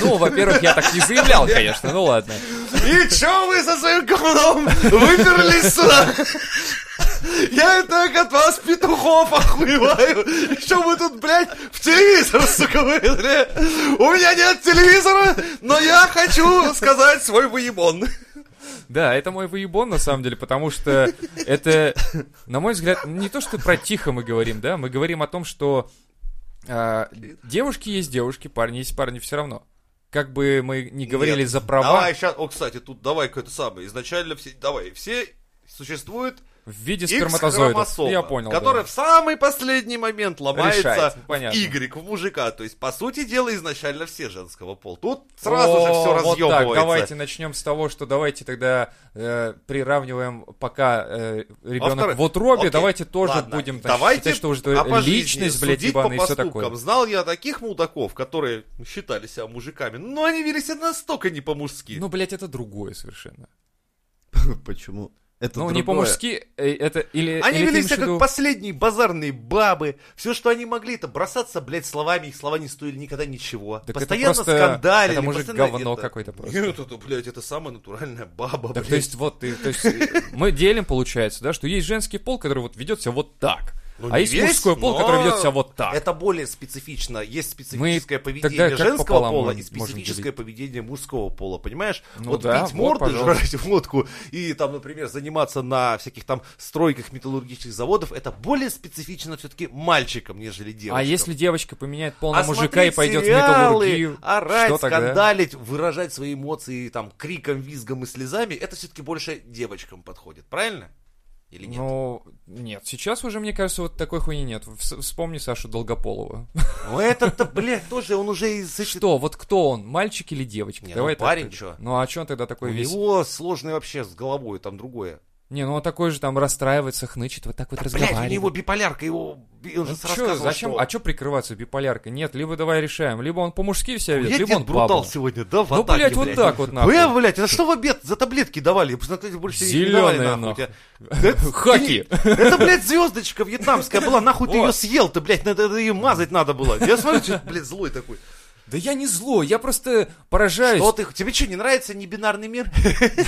Ну, во-первых, я так не заявлял, конечно, ну ладно. И чё вы со своим говном выберлись сюда? Я и так от вас петухов охуеваю. И что вы тут, блядь, в телевизор, сука, вылезли? У меня нет телевизора, но я хочу сказать свой выебон. Да, это мой выебон, на самом деле, потому что это, на мой взгляд, не то, что про тихо мы говорим, да, мы говорим о том, что а, девушки есть девушки, парни есть парни все равно. как бы мы не говорили Нет, за права, Давай сейчас, о, кстати, тут давай какое-то самое. Изначально все, давай, все существует в виде сперматозоидов. X-хромосома, Я понял. да. которая в самый последний момент ломается Решает, в понятно. Y, в мужика. То есть, по сути дела, изначально все женского пола. Тут сразу же О, все вот разъебывается. так, давайте начнем с того, что давайте тогда э, приравниваем, пока э, ребенок Во-вторых, в утробе, окей, давайте тоже ладно, будем значит, давайте считать, что уже а по жизни личность, блядь, ебаная и все такое. Знал я таких мудаков, которые считали себя мужиками, но они вели себя настолько не по-мужски. Ну, блядь, это другое совершенно. (laughs) Почему? Это Ну, не другое. по-мужски, э, это или... Они или вели себя как виду- последние базарные бабы. Все, что они могли, это бросаться, блядь, словами. Их слова не стоили никогда ничего. Так это постоянно просто- скандалили. это мужик постоянно говно это- какой-то просто. Нет, это, блядь, это самая натуральная баба, Так, блядь. то есть, вот, ты, то есть, мы делим, получается, да, что есть женский пол, который вот ведет себя вот так. Ну, а есть весь, мужской пол, который ведет себя вот так. Это более специфично. Есть специфическое Мы поведение женского пола и специфическое поведение мужского пола, понимаешь? Ну вот да, пить вот, морды, пожалуйста. жрать водку и там, например, заниматься на всяких там стройках металлургических заводов, это более специфично все-таки мальчикам, нежели девочкам. А если девочка поменяет пол на А мужика и пойдет в сериалы, металлургию, орать, что тогда? скандалить, выражать свои эмоции там криком, визгом и слезами, это все-таки больше девочкам подходит, правильно? Или нет? Ну, нет, сейчас уже, мне кажется, вот такой хуйни нет. Вс- Вспомни Сашу Долгополова. Ну это-то, блядь, тоже он уже из Что, вот кто он, мальчик или девочка? Не, Давай ну, так парень, чё? Ну, а что он тогда У такой весь? него сложный вообще с головой, там другое. Не, ну он такой же там расстраивается, хнычет, вот так вот Блядь, у разговаривает. него биполярка, его... Он же Ну чё, зачем, что... а что прикрываться биполяркой? Нет, либо давай решаем, либо он по-мужски себя ведет, либо он брутал сегодня, да, в Ну, атаке, блядь, вот так вот, нахуй. Бля, блядь, это что в обед за таблетки давали? Я посмотрели, больше Зелёные, нахуй. (laughs) Хаки. Это, блядь, звездочка вьетнамская была, нахуй ты ее съел, ты, блядь, надо ее мазать надо было. Я смотрю, блядь, злой такой. Да я не злой, я просто поражаюсь. Что ты, тебе что, не нравится небинарный мир?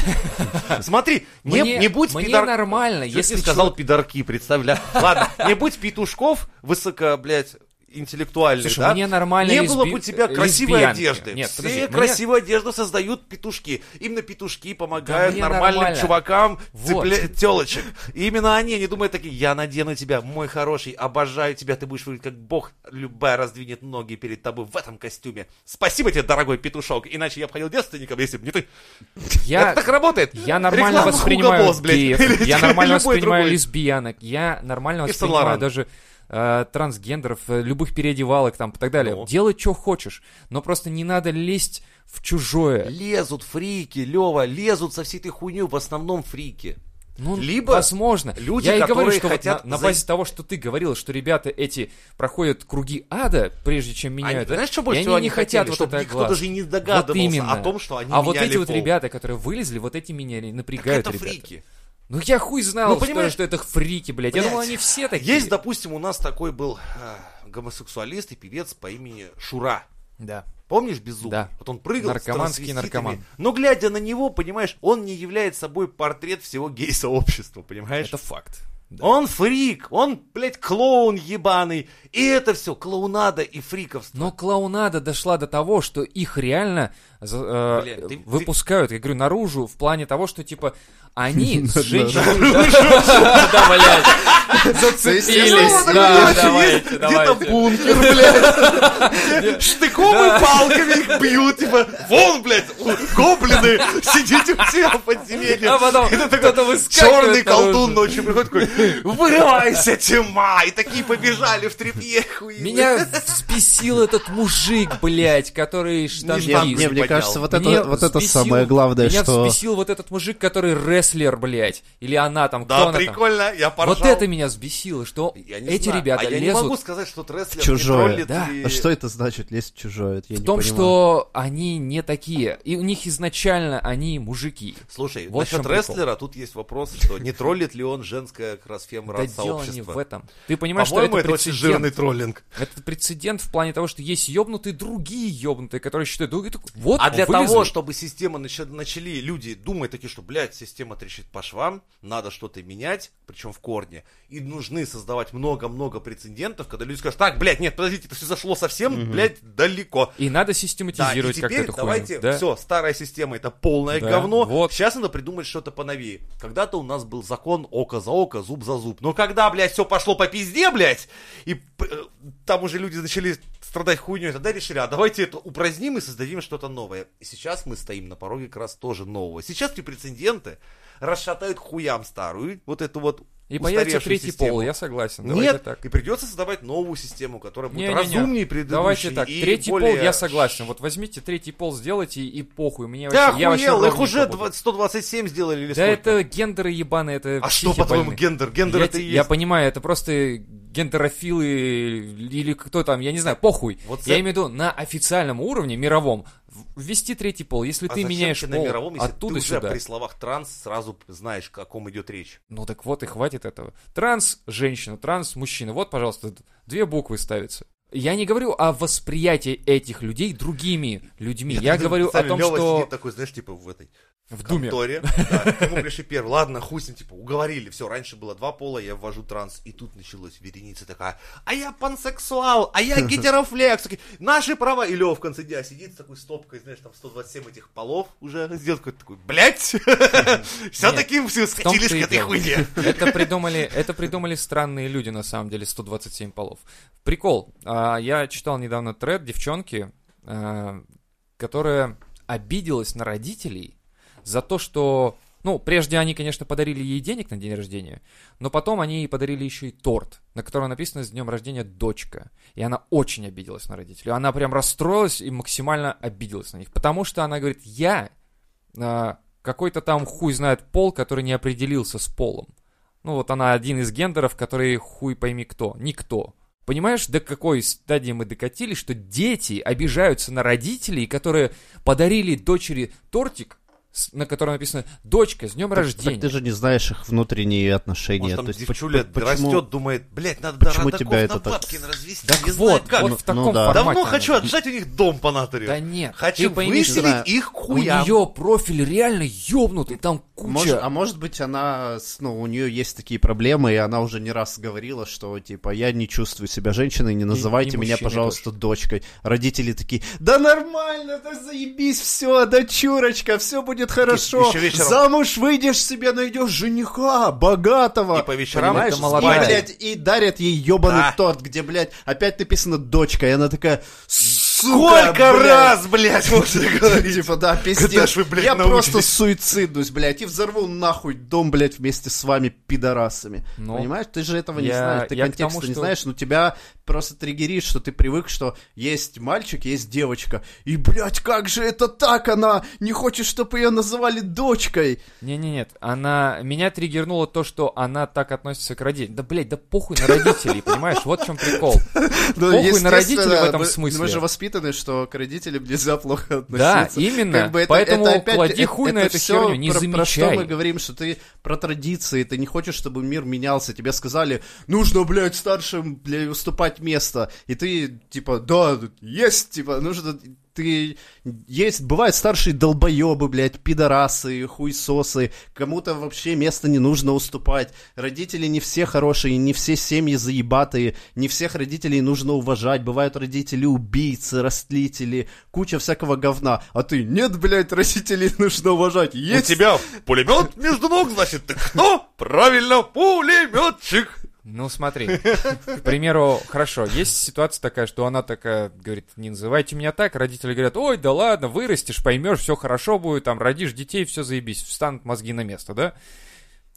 (laughs) Смотри, не, не будь мне нормально, если сказал пидорки, представля. Ладно, не будь петушков, высоко, блядь, интеллектуальный, Слушай, да? мне нормально Не лесби- было бы у тебя красивой лесбиянки. одежды. Нет, Все подожди, мне- красивую одежду создают петушки. Именно петушки помогают мне нормальным нормально. чувакам Вот. телочек. И именно они не думают такие, я надену тебя, мой хороший, обожаю тебя, ты будешь выглядеть как бог, любая раздвинет ноги перед тобой в этом костюме. Спасибо тебе, дорогой петушок, иначе я обходил девственником, если бы не ты. Я, Это так работает. я нормально Реклама воспринимаю блядь. геев, я нормально (laughs) воспринимаю другой. лесбиянок, я нормально воспринимаю даже э, трансгендеров, э, любых переодевалок там и так далее. Ну. Делай, что хочешь, но просто не надо лезть в чужое. Лезут фрики, Лева, лезут со всей этой хуйней, в основном фрики. Ну, Либо возможно. люди, Я и говорю, что вот хотят на, на за- базе того, что ты говорил, что ребята эти проходят круги ада, прежде чем Они, меняют. да, знаешь, что больше они всего не они хотят хотели? вот Чтобы это никто глаз. даже не Вот догадывался именно. о том, что они а вот меняли эти вот пол. ребята, которые вылезли, вот эти меня Так напрягают, это ребята. фрики. Ну я хуй знал, Ну, что, понимаешь, что это фрики, блядь. Я блядь, думал, они все такие. Есть, допустим, у нас такой был э, гомосексуалист и певец по имени Шура. Да. Помнишь Беззубый? Да. Вот он прыгал Наркоманский с наркоман. Но глядя на него, понимаешь, он не является собой портрет всего гей-сообщества, понимаешь? Это факт. Да. Он фрик, он, блядь, клоун ебаный. И это все клоунада и фриковство. Но клоунада дошла до того, что их реально за- э, Блин, ты- выпускают, я говорю, наружу, в плане того, что типа они (laughs) с женщинами... (laughs) Да, блядь, зацепились. Да, давайте, Где-то бункер, блядь. Штыком и палками их бьют, типа, вон, блядь, гоблины, сидите у себя в подземелье. А потом ты кто-то выскакивает Черный колдун ночью приходит такой, вырывайся, тьма! И такие побежали в трепье. Меня взбесил этот мужик, блядь, который штангист. Кажется, вот Меня это, вот это взбесил- самое главное, меня что... взбесил вот этот мужик, который рестлер, блядь. Или она там, кто Да, она там. прикольно, я поржал. Вот это меня взбесило, что эти знаю. ребята а я не лезут могу сказать, что трестлер чужое. не троллит Да. и- А что это значит, лезть в чужое? Это я в не том, понимаю. что они не такие. И у них изначально они мужики. Слушай, Вот в насчет прикол. рестлера тут есть вопрос, что не троллит ли он женское как раз Да фемрад дело не сообщество. в этом. Ты понимаешь, что это это очень жирный троллинг. Это прецедент в плане того, что есть ёбнутые другие ёбнутые, которые считают, «Ну, вот А для вылезли». того, чтобы система нач- начали люди думать такие, что, блядь, система трещит по швам, надо что-то менять, причем в корне, и нужны создавать много-много прецедентов, когда люди скажут, так, блядь, нет, подождите, это все зашло совсем, Мгм. блядь, далеко. И надо Да, и систематизировать теперь эту давайте, хуйню. Да? все, старая система это полное Да, говно. вот. Сейчас надо придумать что-то поновее. Когда-то у нас был закон око за око, зуб за зуб. Но когда, блядь, все пошло по пизде, блядь, и э, там уже люди начали страдать хуйней, тогда решили, а давайте это упраздним и создадим что-то новое. И сейчас мы стоим на пороге как раз тоже нового. Сейчас эти прецеденты расшатают хуям старую, вот эту вот И появится третий систему. пол, я согласен. Давайте Нет, так. и придется создавать новую систему, которая будет Не-не-не. разумнее предыдущей. Давайте так, и третий более... пол я согласен. Вот возьмите третий пол, сделайте и, похуй. Мне Да вообще, я вообще охуел, их уже буду. 20 127 сделали или Да сколько? это гендеры ебаные, это А что, по-твоему, гендер? Гендер я, это и есть. я понимаю, это просто гендерофилы или кто там, я не знаю, похуй. Вот я за- имею в виду на официальном уровне, мировом, ввести третий пол. Если А ты меняешь тебе на пол мировом, если оттуда ты уже сюда. при словах транс сразу знаешь, о ком идет речь? Ну так вот и хватит этого. Транс женщина, транс мужчина. Вот, пожалуйста, две буквы ставятся. Я не говорю о восприятии этих людей другими людьми. Я (laughs) говорю о том, что такой, знаешь, типа в этой в Думе. Да, к нему пришли первый. Ладно, хуй с ним, типа, уговорили. Все, раньше было два пола, я ввожу транс. И тут началась вереница такая, а я пансексуал, а я (laughs) гетерофлекс. Такие, Наши права. И Лёва в конце дня сидит с такой стопкой, знаешь, там 127 этих полов уже. Сделал какой-то такой, блядь, (laughs) все-таки все скатились к этой хуйне. (laughs) Это придумали, это придумали странные люди, на самом деле, 127 полов. Прикол. А, Я читал недавно тред девчонки, а, которая обиделась на родителей за то, что... Ну, прежде они, конечно, подарили ей денег на день рождения, но потом они ей подарили еще и торт, на котором написано «С днем рождения, дочка». И она очень обиделась на родителей. Она прям расстроилась и максимально обиделась на них. Потому что она говорит, я а, какой-то там хуй знает пол, который не определился с полом. Ну вот она один из гендеров, который хуй пойми кто. Никто. Понимаешь, до какой стадии мы докатились, что дети обижаются на родителей, которые подарили дочери тортик, на котором написано «Дочка, с днем Так- рождения». Так ты же не знаешь их внутренние отношения. Может, там То есть девчуля поч- почему- растет, думает, блядь, надо до почему родаков тебя на это так- Бабкина развести, Так не знаю вот, как. вот Ну- в таком ну да. формате. Давно хочу отжать у них дом по натуре. Да нет, Хочу ты пойми, выселить да. их к у нее профиль реально ёбнутый, там куча... Может, а может быть, она, ну, у нее есть такие проблемы, и она уже не раз говорила, что, типа, я не чувствую себя женщиной, не называйте и меня, пожалуйста, дочкой. Родители такие, да нормально, да заебись, все, дочурочка, все будет хорошо. еще вечером- Замуж выйдешь себе, найдешь жениха, богатого. И по вечерам Понимаешь? это молодая. И, блядь, и дарят ей ебаный Да. торт, где, блядь, опять написано дочка, и она такая, сука, Сколько блядь». раз, блядь, можно говорить? Типа, да, пиздец. вы, блядь, Я просто суициднусь, блядь, и взорву нахуй дом, блядь, вместе с вами, пидорасами. Ну, Понимаешь? Ты же этого не знаешь, ты я контекста тому, не что- знаешь, но тебя просто триггерит, что ты привык, что есть мальчик, есть девочка. И, блядь, как же это так? Она не хочет, чтобы ее называли дочкой. Не-не-нет, она... Меня триггернуло то, что она так относится к родителям. Да, блядь, да похуй на родителей, понимаешь? Вот в чем прикол. (laughs) Ну, Похуй на родителей в этом мы- смысле. Мы же воспитаны, что к родителям нельзя плохо Да, относиться. именно. Как бы это- Поэтому это опять- клади это- хуй на это эту всё херню, не про, про что замечай. мы говорим, что ты про традиции, ты не хочешь, чтобы мир менялся. Тебе сказали, нужно, блядь, старшим, блядь, уступать место. И ты, типа, да, есть, типа, нужно... Ты... Есть, бывают старшие долбоебы, блядь, пидорасы, хуйсосы. Кому-то вообще место не нужно уступать. Родители не все хорошие, не все семьи заебатые, не всех родителей нужно уважать. Бывают родители убийцы, растлители, куча всякого говна. А ты, нет, блядь, родителей нужно уважать. У Есть тебя пулемет между ног, значит, ты кто? Правильно, пулеметчик. Ну, смотри, к примеру, хорошо, есть ситуация такая, что она такая говорит, не называйте меня так, родители говорят, ой, да ладно, вырастешь, поймешь, все хорошо будет, там, родишь детей, все заебись, встанут мозги на место, да?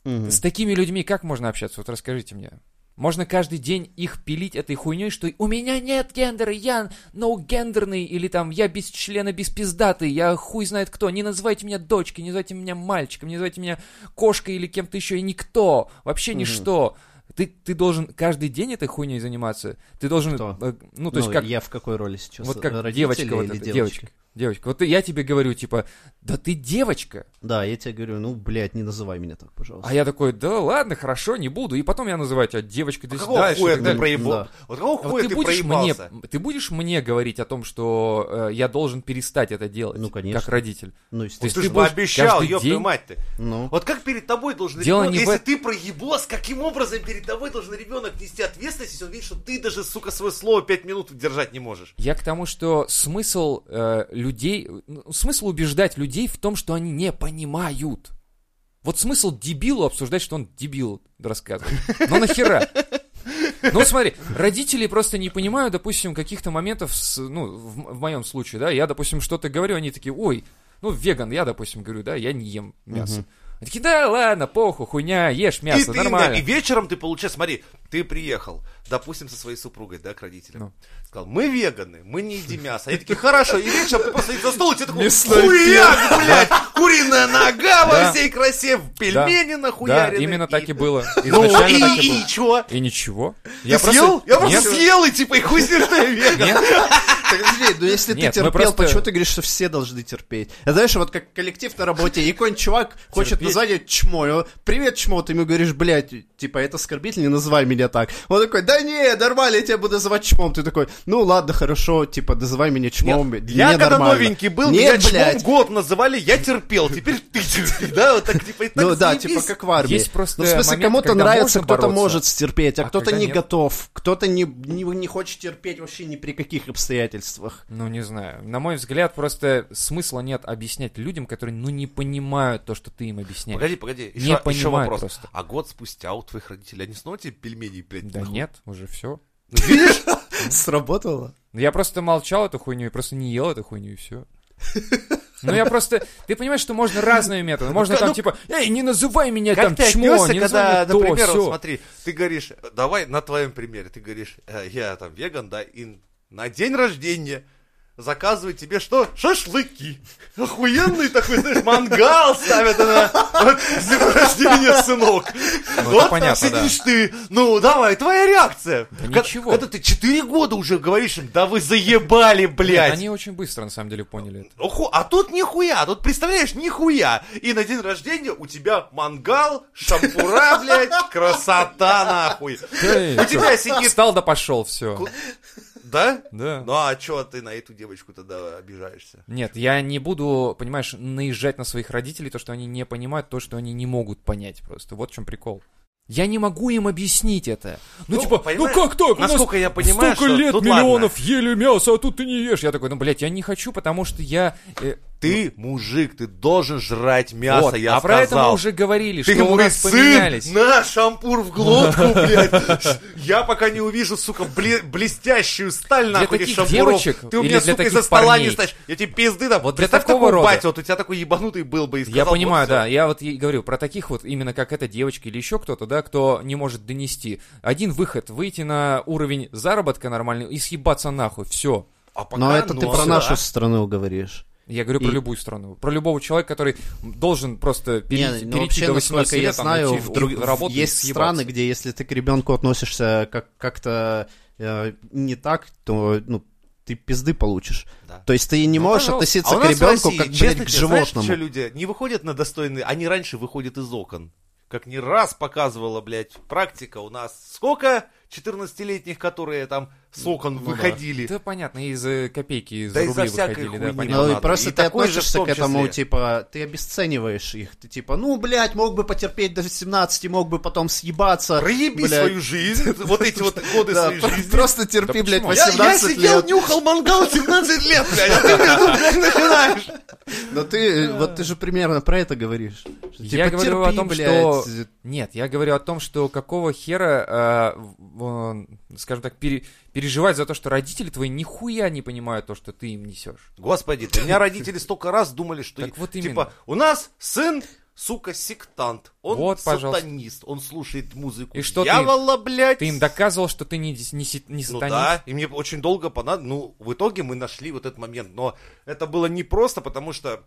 С такими людьми как можно общаться? Вот расскажите мне. Можно каждый день их пилить этой хуйней, что у меня нет гендера, я ноу-гендерный, или там я без члена, без пиздатый, я хуй знает кто. Не называйте меня дочкой, не называйте меня мальчиком, не называйте меня кошкой или кем-то еще, и никто, вообще ничто. Ты, ты должен каждый день этой хуйней заниматься. Ты должен, Кто? э, ну, то есть Ну, как, я в какой роли сейчас? вот как Родители девочка вот эта, девочки? девочка. Девочка. Вот я тебе говорю, типа, да ты девочка. Да, я тебе говорю, ну, блядь, не называй меня так, пожалуйста. А я такой, да ладно, хорошо, не буду. И потом я называю тебя девочкой, А до какого дальше. хуя ты проебал? Да. Вот какого Вот хуя ты ты будешь мне, проебался? ты будешь мне говорить о том, что э, я должен перестать это делать, Ну, конечно. как родитель. Ну, То Вот есть естественно. ты ты же будешь обещал, каждый ёб мать ты. Ну, Вот как перед тобой должен Дело ребенок, не в если эт- ты проебос, каким образом перед тобой должен ребенок нести ответственность, если он видит, что ты даже, сука, свое слово пять минут держать не можешь? Я к тому, что смысл э, людей, ну, смысл убеждать людей в том, что они не понимают. Вот смысл дебилу обсуждать, что он дебил рассказывает. Ну нахера? Ну смотри, родители просто не понимают, допустим, каких-то моментов, с- ну, в, в моем случае, да, я, допустим, что-то говорю, они такие, ой, ну, веган, я, допустим, говорю, да, я не ем мясо. Они такие, да, ладно, похуй, хуйня, ешь И, мясо, ты- нормально. и вечером ты получаешь, смотри, ты приехал, допустим, со своей супругой, да, к родителям. Ну. Сказал, мы веганы, мы не едим мясо. Они такие, хорошо, и вечером ты просто за стол, и тебе такой, хуяк, блядь, куриная нога во Да. всей красе, пельмени Да, нахуярены. именно так и было. Ну, Изначально и, так и и, было. и? И ничего. Ты съел? Я просто съел, и типа, и хуй с ним, что я веган. Подожди, ну если ты терпел, почему ты говоришь, что все должны терпеть? Это знаешь, вот как коллектив на работе, и какой-нибудь чувак хочет назвать чмо, привет, чмо, ты ему говоришь, блядь, типа, это оскорбительно, не называй меня так. Он такой, да не, нормально, я тебя буду называть чмом. Ты такой, ну ладно, хорошо, типа, называй меня чмом, Нет, я когда нормально». новенький был, Нет, меня чмом год называли, я терпел, теперь ты терпи, да, вот так, типа, и так Ну да, типа как в армии. Есть просто ну, в смысле, кому-то нравится, кто-то может стерпеть, а, а кто-то не нет. готов, кто-то не, не, не хочет терпеть вообще ни при каких обстоятельствах. Ну, не знаю. На мой взгляд, просто смысла нет объяснять людям, которые, ну, не понимают то, что ты им объясняешь. Погоди, погоди, Не еще, еще понимают вопрос. просто. А год спустя у твоих родителей, они снова тебе пельмени, блядь, Да нахуй? нет, уже все. Ну, видишь? (laughs) Сработало? Я просто молчал эту хуйню и просто не ел эту хуйню, и все. Ну, я просто... Ты понимаешь, что можно разные методы. Можно Ну, там, ну, типа, эй, не называй меня Как там ты чмо, отнесся, не когда, называй меня то, например, вот всё. смотри, ты говоришь, давай на твоем примере, ты говоришь, э, я там веган, да, и на день рождения заказываю тебе что? Шашлыки. Охуенный такой, знаешь, мангал ставят на вот, с днем рождения, сынок. это вот понятно, да. сидишь ты, ну давай, твоя реакция. Да Как- ничего. Когда ты 4 года уже говоришь им, да вы заебали, Нет, блядь. они очень быстро, на самом деле, поняли это. Оху- А тут нихуя, тут представляешь, нихуя. И на день рождения у тебя мангал, шампура, блядь, красота нахуй. У тебя сидит... Встал да пошел, все. Да? Да. Ну а чё ты на эту девочку тогда обижаешься? Нет, я не буду, понимаешь, наезжать на своих родителей, то, что они не понимают, то, что они не могут понять просто. Вот в чем прикол. Я не могу им объяснить это. Ну, Ну, типа, ну как так? У нас насколько я понимаю, столько что лет миллионов ели мясо, а тут ты не ешь. Я такой, ну, блядь, я не хочу, потому что я... э, Ты мужик, ты должен жрать мясо, вот, я а про это мы сказал. уже говорили, Ты что у говоришь, нас сын, поменялись. на шампур в глотку, (laughs) блядь. Я пока не увижу, сука, бле- блестящую сталь, нахуй, этих таких шампуров. девочек Ты у меня, сука, из-за стола не ставишь. Я тебе пизды дам. Вот для такого рода. батя, вот у тебя такой ебанутый был бы и Я сказал, понимаю, да. Я вот и говорю про таких вот, именно как эта девочка или еще кто-то, да, кто не может донести. Один выход, выйти на уровень заработка нормальный и съебаться нахуй, все. А пока, Но это ну, ты а про нашу страну говоришь. Я говорю про И- любую страну. Про любого человека, который должен просто перейти, Не, ну, перейти вообще, до 18 насколько я лет, там, знаю, найти в друг- работу есть страны, где если ты к ребенку относишься как- как-то э, не так, то ну, ты пизды получишь. Да. То есть ты не Ну, можешь пожалуйста. относиться А к ребенку России, как, честно блядь, к тебе, знаешь, животному. что люди не выходят на достойные, они раньше выходят из окон. Как не раз показывала, блядь, практика у нас. Сколько 14-летних, которые там с окон Ну да. выходили? Да, понятно, из э, копейки, из Да из-за рублей всякой выходили, да, хуйни. понятно. Ну и просто И ты же относишься том к этому, типа, ты обесцениваешь их. Ты типа, ну, блядь, мог бы потерпеть до 17, мог бы потом съебаться. Проеби блядь. свою жизнь, (laughs) вот эти вот годы Да, своей жизни. просто терпи, Да блядь, почему? Я, 18 я сидел, лет. нюхал мангал 17 лет, (laughs) блядь, а ты мне начинаешь. Но ты, вот ты же примерно про это говоришь. Что, Я типа, говорю о том, блядь. что... Нет, я говорю о том, что какого хера, э, э, скажем так, пере- переживать за то, что родители твои нихуя не понимают то, что ты им несешь. Господи, ты, у меня родители столько раз думали, что Так вот типа у нас сын, сука, сектант, он Вот, пожалуйста. сатанист, он слушает музыку И что ты- дьявола, блядь. Ты им доказывал, что ты не, не, не Ну сатанист? да, и мне очень долго понадобилось. Ну, в итоге мы нашли вот этот момент. Но это было непросто, потому что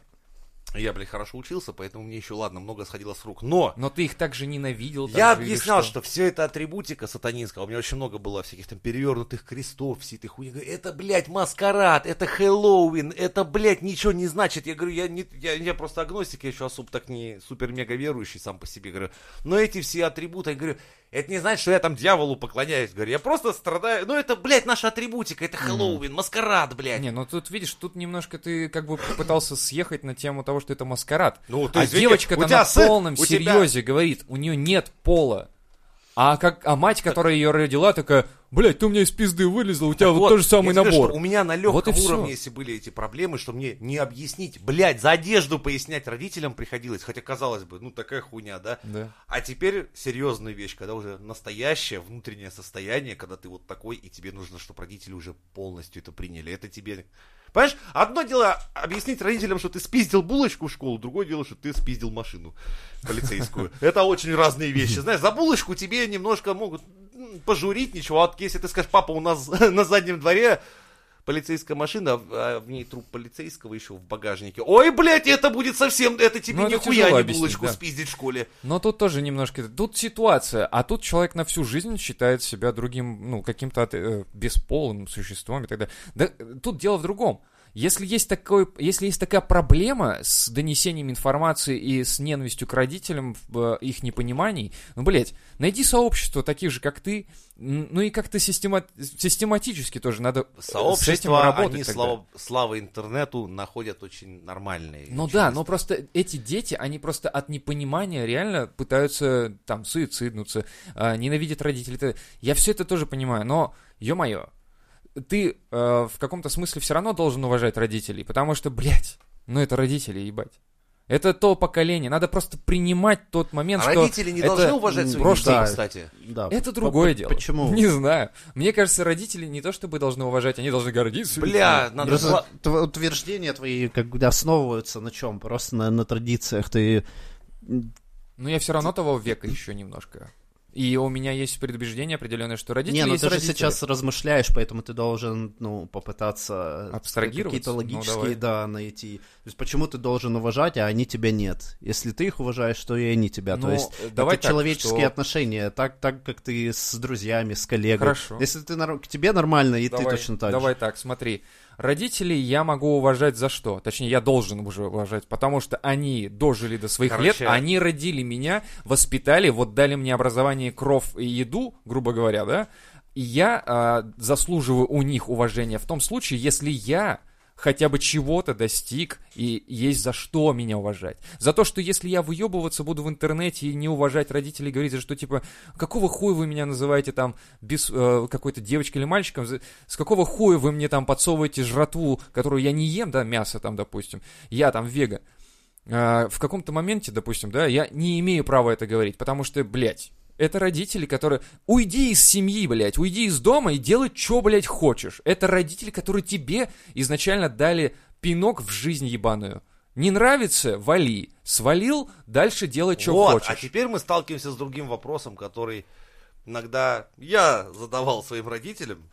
Я, блядь, хорошо учился, поэтому мне еще, ладно, много сходило с рук. Но Но ты их также ненавидел. я также или объяснял, что, все это атрибутика сатанинская. У меня очень много было всяких там перевернутых крестов, все этой хуйни. Это, блядь, маскарад, это Хэллоуин, это, блядь, ничего не значит. Я говорю, я, не, я, я просто агностик, я еще особо так не супер-мега верующий сам по себе. Говорю, но эти все атрибуты, я говорю, это не значит, что я там дьяволу поклоняюсь. Говорю, я просто страдаю. Ну, это, блядь, наша атрибутика, это Хэллоуин, маскарад, блядь. Не, ну тут, видишь, тут немножко ты как бы попытался съехать на тему того, что это маскарад. Ну, то а девочка-то на полном у тебя- серьезе говорит, у нее нет пола. А, как, а мать, которая ее родила, такая, блядь, ты у меня из пизды вылезла, у тебя Так вот, тот же самый набор. что у меня на легком Вот уровне, если были эти проблемы, что мне не объяснить, блядь, за одежду пояснять родителям приходилось, хотя казалось бы, ну такая хуйня, да? Да. А теперь серьезная вещь, когда уже настоящее внутреннее состояние, когда ты вот такой, и тебе нужно, чтобы родители уже полностью это приняли. Это тебе... Понимаешь, одно дело объяснить родителям, что ты спиздил булочку в школу, другое дело, что ты спиздил машину полицейскую. (laughs) Это очень разные вещи. Знаешь, за булочку тебе немножко могут пожурить, ничего. А вот если ты скажешь, папа, у нас (laughs) на заднем дворе полицейская машина, а в ней труп полицейского еще в багажнике. Ой, блядь, это будет совсем, это тебе Ну, это нихуя не булочку да. спиздить в школе. Но тут тоже немножко... Тут ситуация, а тут человек на всю жизнь считает себя другим, ну, каким-то от- э, бесполым существом и так далее. Да, тут дело в другом. Если есть, такой, если есть такая проблема с донесением информации и с ненавистью к родителям э, их непонимании, ну, блядь, найди сообщество таких же, как ты, ну и как-то система- систематически тоже надо э, с этим работать. они, тогда. слава, слава интернету, находят очень нормальные. Ну да, но просто эти дети, они просто от непонимания реально пытаются там суициднуться, а, ненавидят родителей. Я все это тоже понимаю, но, ё-моё, ты э, в каком-то смысле все равно должен уважать родителей, потому что, блядь, ну это родители, ебать. Это то поколение, надо просто принимать тот момент, А что родители не это должны уважать своих брошенное. детей, кстати. Да. Это другое по- дело. Почему? Не знаю. Мне кажется, родители не то чтобы должны уважать, они должны гордиться. Бля, надо... Просто утверждения твои как бы основываются на чем? Просто на, на традициях. Ты Но я все равно того века еще немножко. И у меня есть предубеждение определенное, что родители не, ну есть ты же родители. сейчас размышляешь, поэтому ты должен, ну, попытаться Абстрагироваться? какие-то Ну, логические, давай. да, найти. То есть почему ты должен уважать, а они тебя нет? Если ты их уважаешь, то и они тебя. Ну, то есть давай это так, человеческие что- отношения, так, так как ты с друзьями, с коллегой. Хорошо. Если ты к тебе нормально, и давай, ты точно так давай же. так, смотри. Родителей я могу уважать за что? Точнее, я должен уже уважать, потому что они дожили до своих Короче- лет, они родили меня, воспитали, вот дали мне образование, кров и еду, грубо говоря, да? И я а, заслуживаю у них уважения в том случае, если я хотя бы чего-то достиг, и есть за что меня уважать. За то, что если я выебываться буду в интернете и не уважать родителей, говорить, за что типа, какого хуя вы меня называете там без э, какой-то девочкой или мальчиком, с какого хуя вы мне там подсовываете жратву, которую я не ем, да, мясо там, допустим, я там вега. Э, в каком-то моменте, допустим, да, я не имею права это говорить, потому что, блядь, это родители, которые... Уйди из семьи, блядь, уйди из дома и делай, что, блядь, хочешь. Это родители, которые тебе изначально дали пинок в жизнь ебаную. Не нравится? Вали. Свалил, дальше делай, что вот, хочешь. а теперь мы сталкиваемся с другим вопросом, который иногда я задавал своим родителям.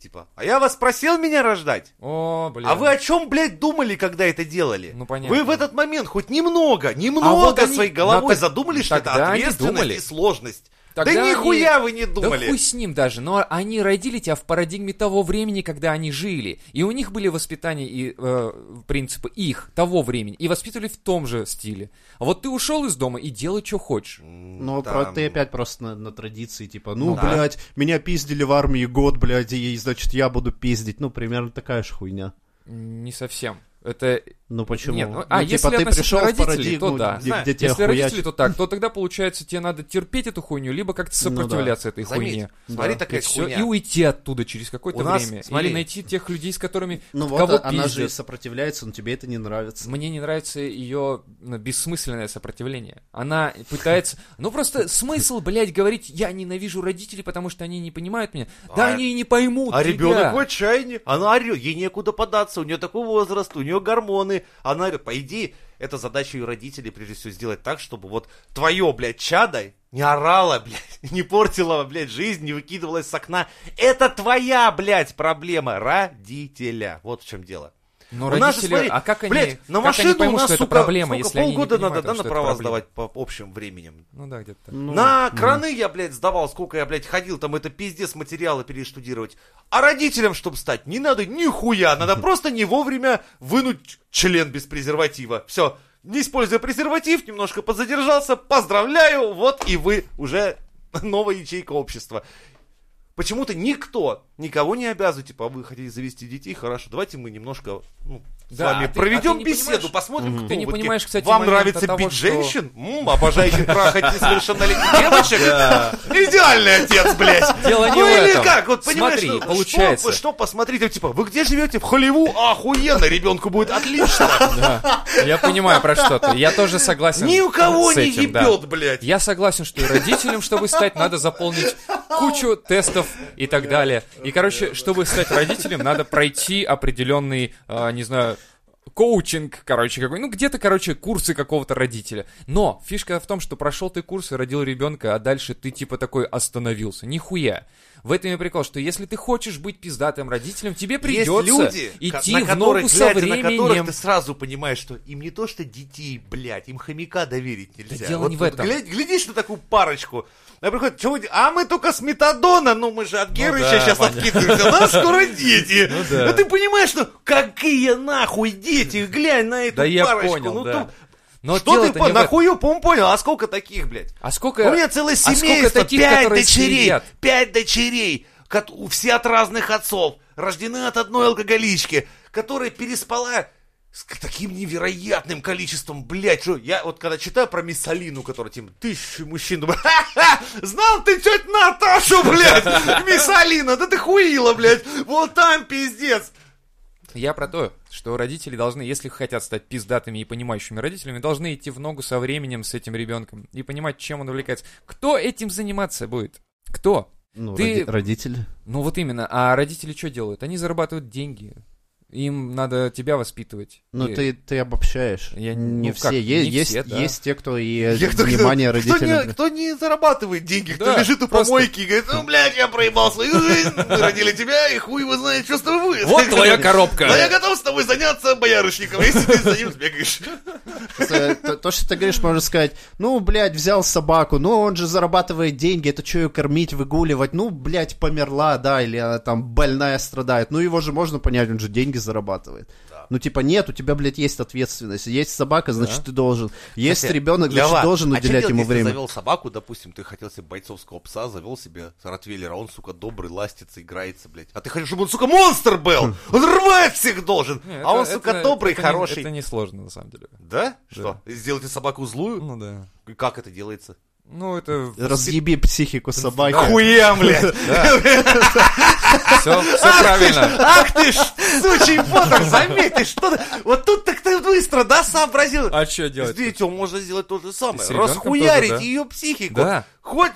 Типа, а я вас просил меня рождать? О, блядь. А вы о чем, блядь, думали, когда это делали? Ну, понятно. Вы в этот момент хоть немного, немного А вот они- своей головой на- задумались, что это они ответственность думали. и сложность. Тогда да они- нихуя вы не Да думали. хуй с ним даже, но они родили тебя в парадигме того времени, когда они жили. И у них были воспитания и э, принципы их, того времени. И воспитывали в том же стиле. А вот ты ушел из дома и делай, что хочешь. Ну, про- ты опять просто на, на традиции, типа, ну, Ну да. блядь, меня пиздили в армии год, блядь, и, значит, я буду пиздить. Ну, примерно такая же хуйня. Не совсем. Это Ну, почему? Нет, ну, а, типа, если ты пришел в родителей, парадигму, то да. где, где тебя Если родители, хуячат. то так, то тогда получается тебе надо терпеть эту хуйню, либо как-то Ну да. сопротивляться этой Заметь, хуйне. смотри, Да. такая И все, хуйня. и уйти оттуда через какое-то нас, время. смотри. Или найти тех людей, с которыми Ну вот, кого а- она же пиздят. сопротивляется, но тебе это не нравится. Мне не нравится ее ну, бессмысленное сопротивление. Она пытается... Ну просто смысл, блядь, говорить, я ненавижу родителей, потому что они не понимают меня. Да А- они и не поймут А ребенок в отчаянии. Она орет, ей некуда податься, у нее такой возраст, у нее гормоны. Она орет. По идее, это задача ее родителей, прежде всего, сделать так, чтобы вот твое, блядь, чадо не орало, блядь, (laughs) не портило, блядь, жизнь, не выкидывалось с окна. Это твоя, блядь, проблема родителя. Вот в чем дело. Но У нас родители, смотри, а как они, Блядь, на как машину они поймут, у нас, что это сука, проблема, сколько, если они не полгода понимают, надо, да, на это права сдавать по общим временем. Ну да, где-то так. Ну, На краны я, блядь, сдавал, сколько я, блядь, ходил, там это пиздец материалы перештудировать. А родителям, чтобы стать, не надо нихуя, надо (laughs) просто не вовремя вынуть член без презерватива. Все, не используя презерватив, немножко подзадержался, поздравляю, вот и вы уже (laughs) новая ячейка общества. Почему-то никто никого не обязывает, типа, «А вы хотите завести детей, хорошо, давайте мы немножко ну, с Да, вами а ты- проведем а ты беседу, посмотрим, кто Ты не понимаешь, кстати, Вам нравится того, бить что- женщин? М, обожающих трахать несовершеннолетних (laughs) девочек? Идеальный отец, блядь. Дело не ну в или этом. как, вот понимаешь, ну, получается. Что, посмотрите, типа, вы где живете? В Холливу? Охуенно, ребенку будет отлично. Я понимаю про что ты. Я тоже согласен Ни у кого с не ебет, блядь. Я согласен, что и родителям, чтобы стать, надо заполнить кучу тестов и так далее. И, короче, чтобы стать родителем, надо пройти определенный, а, не знаю, коучинг, короче, какой, ну где-то, короче, курсы какого-то родителя. Но фишка в том, что прошел ты курсы, родил ребенка, а дальше ты типа такой остановился. Нихуя. В этом и прикол, что если ты хочешь быть пиздатым родителем, тебе придется Есть люди, идти на в которых, ногу со глядя на которых временем. ты сразу понимаешь, что им не то что детей, блядь, им хомяка доверить нельзя. дело вот, не в этом. глядь- глядишь на такую парочку, а приходит, «Чё вы а мы только с метадона, ну мы же от Герыча да, сейчас понятно. откидываемся, у нас скоро (laughs) дети. Ну да. А ты понимаешь, что какие нахуй дети, глянь на эту Да я парочку. понял, ну, да. Но что ты дело-то по, не в этом. нахую, по понял, а сколько таких, блядь? А сколько... У меня целое а семейство, таких, пять дочерей, следят? пять дочерей, все от разных отцов, рождены от одной алкоголички, которая переспала с таким невероятным количеством, блядь, что я вот когда читаю про Миссалину, которая типа тысячи мужчин, думаю, ха-ха, знал ты тетя Наташу, блядь, (laughs) Миссалина, да ты хуила, блядь, вот там пиздец. Я про то, что родители должны, если хотят стать пиздатыми и понимающими родителями, должны идти в ногу со временем с этим ребенком и понимать, чем он увлекается. Кто этим заниматься будет? Кто? Ну, Ты- роди- родители. Ну вот именно. А родители что делают? Они зарабатывают деньги. Им надо тебя воспитывать. Ну, И- ты, ты обобщаешь. Я- не ну все. как, Е- не есть, все, да. есть те, кто и (laughs) Я кто- внимание кто, кто, родителям... не, кто не зарабатывает деньги, кто Да, лежит у просто- помойки и говорит, ну, блядь, я проебал свою жизнь, мы родили тебя, и хуй его знает, что с тобой будет. Вот твоя коробка. Но я готов с тобой заняться боярышником, если ты за ним сбегаешь. То, что ты говоришь, можно сказать, ну, блядь, взял собаку, ну, он же зарабатывает деньги, это что ее кормить, выгуливать, ну, блядь, померла, да, или она там больная страдает, ну, его же можно понять, он же деньги зарабатывает. Ну, типа, нет, у тебя, блядь, есть ответственность, есть собака, значит, ты должен, есть Кстати, ребенок, значит, Лева, должен а уделять делать, ему если время. ты завел собаку, допустим, ты хотел себе бойцовского пса, завел себе ротвейлера, а он, сука, добрый, ластится, играется, блядь. А ты хочешь, чтобы он, сука, монстр был! (laughs) Он рвать всех должен! Не, а он, это- сука, это- добрый, это не- хороший. это несложно, на самом деле. Да? Что? Сделайте собаку злую? Ну да. И Как это делается? Ну, это... Разъеби психику собаки. Хуя, блядь! (laughs) Все, правильно. Ах ты ж, сучий Поттер, заметь, ты что. Вот тут так ты быстро, да, сообразил? А что делать? Детем можно сделать то же самое. Расхуярить ее психику. Да. Хоть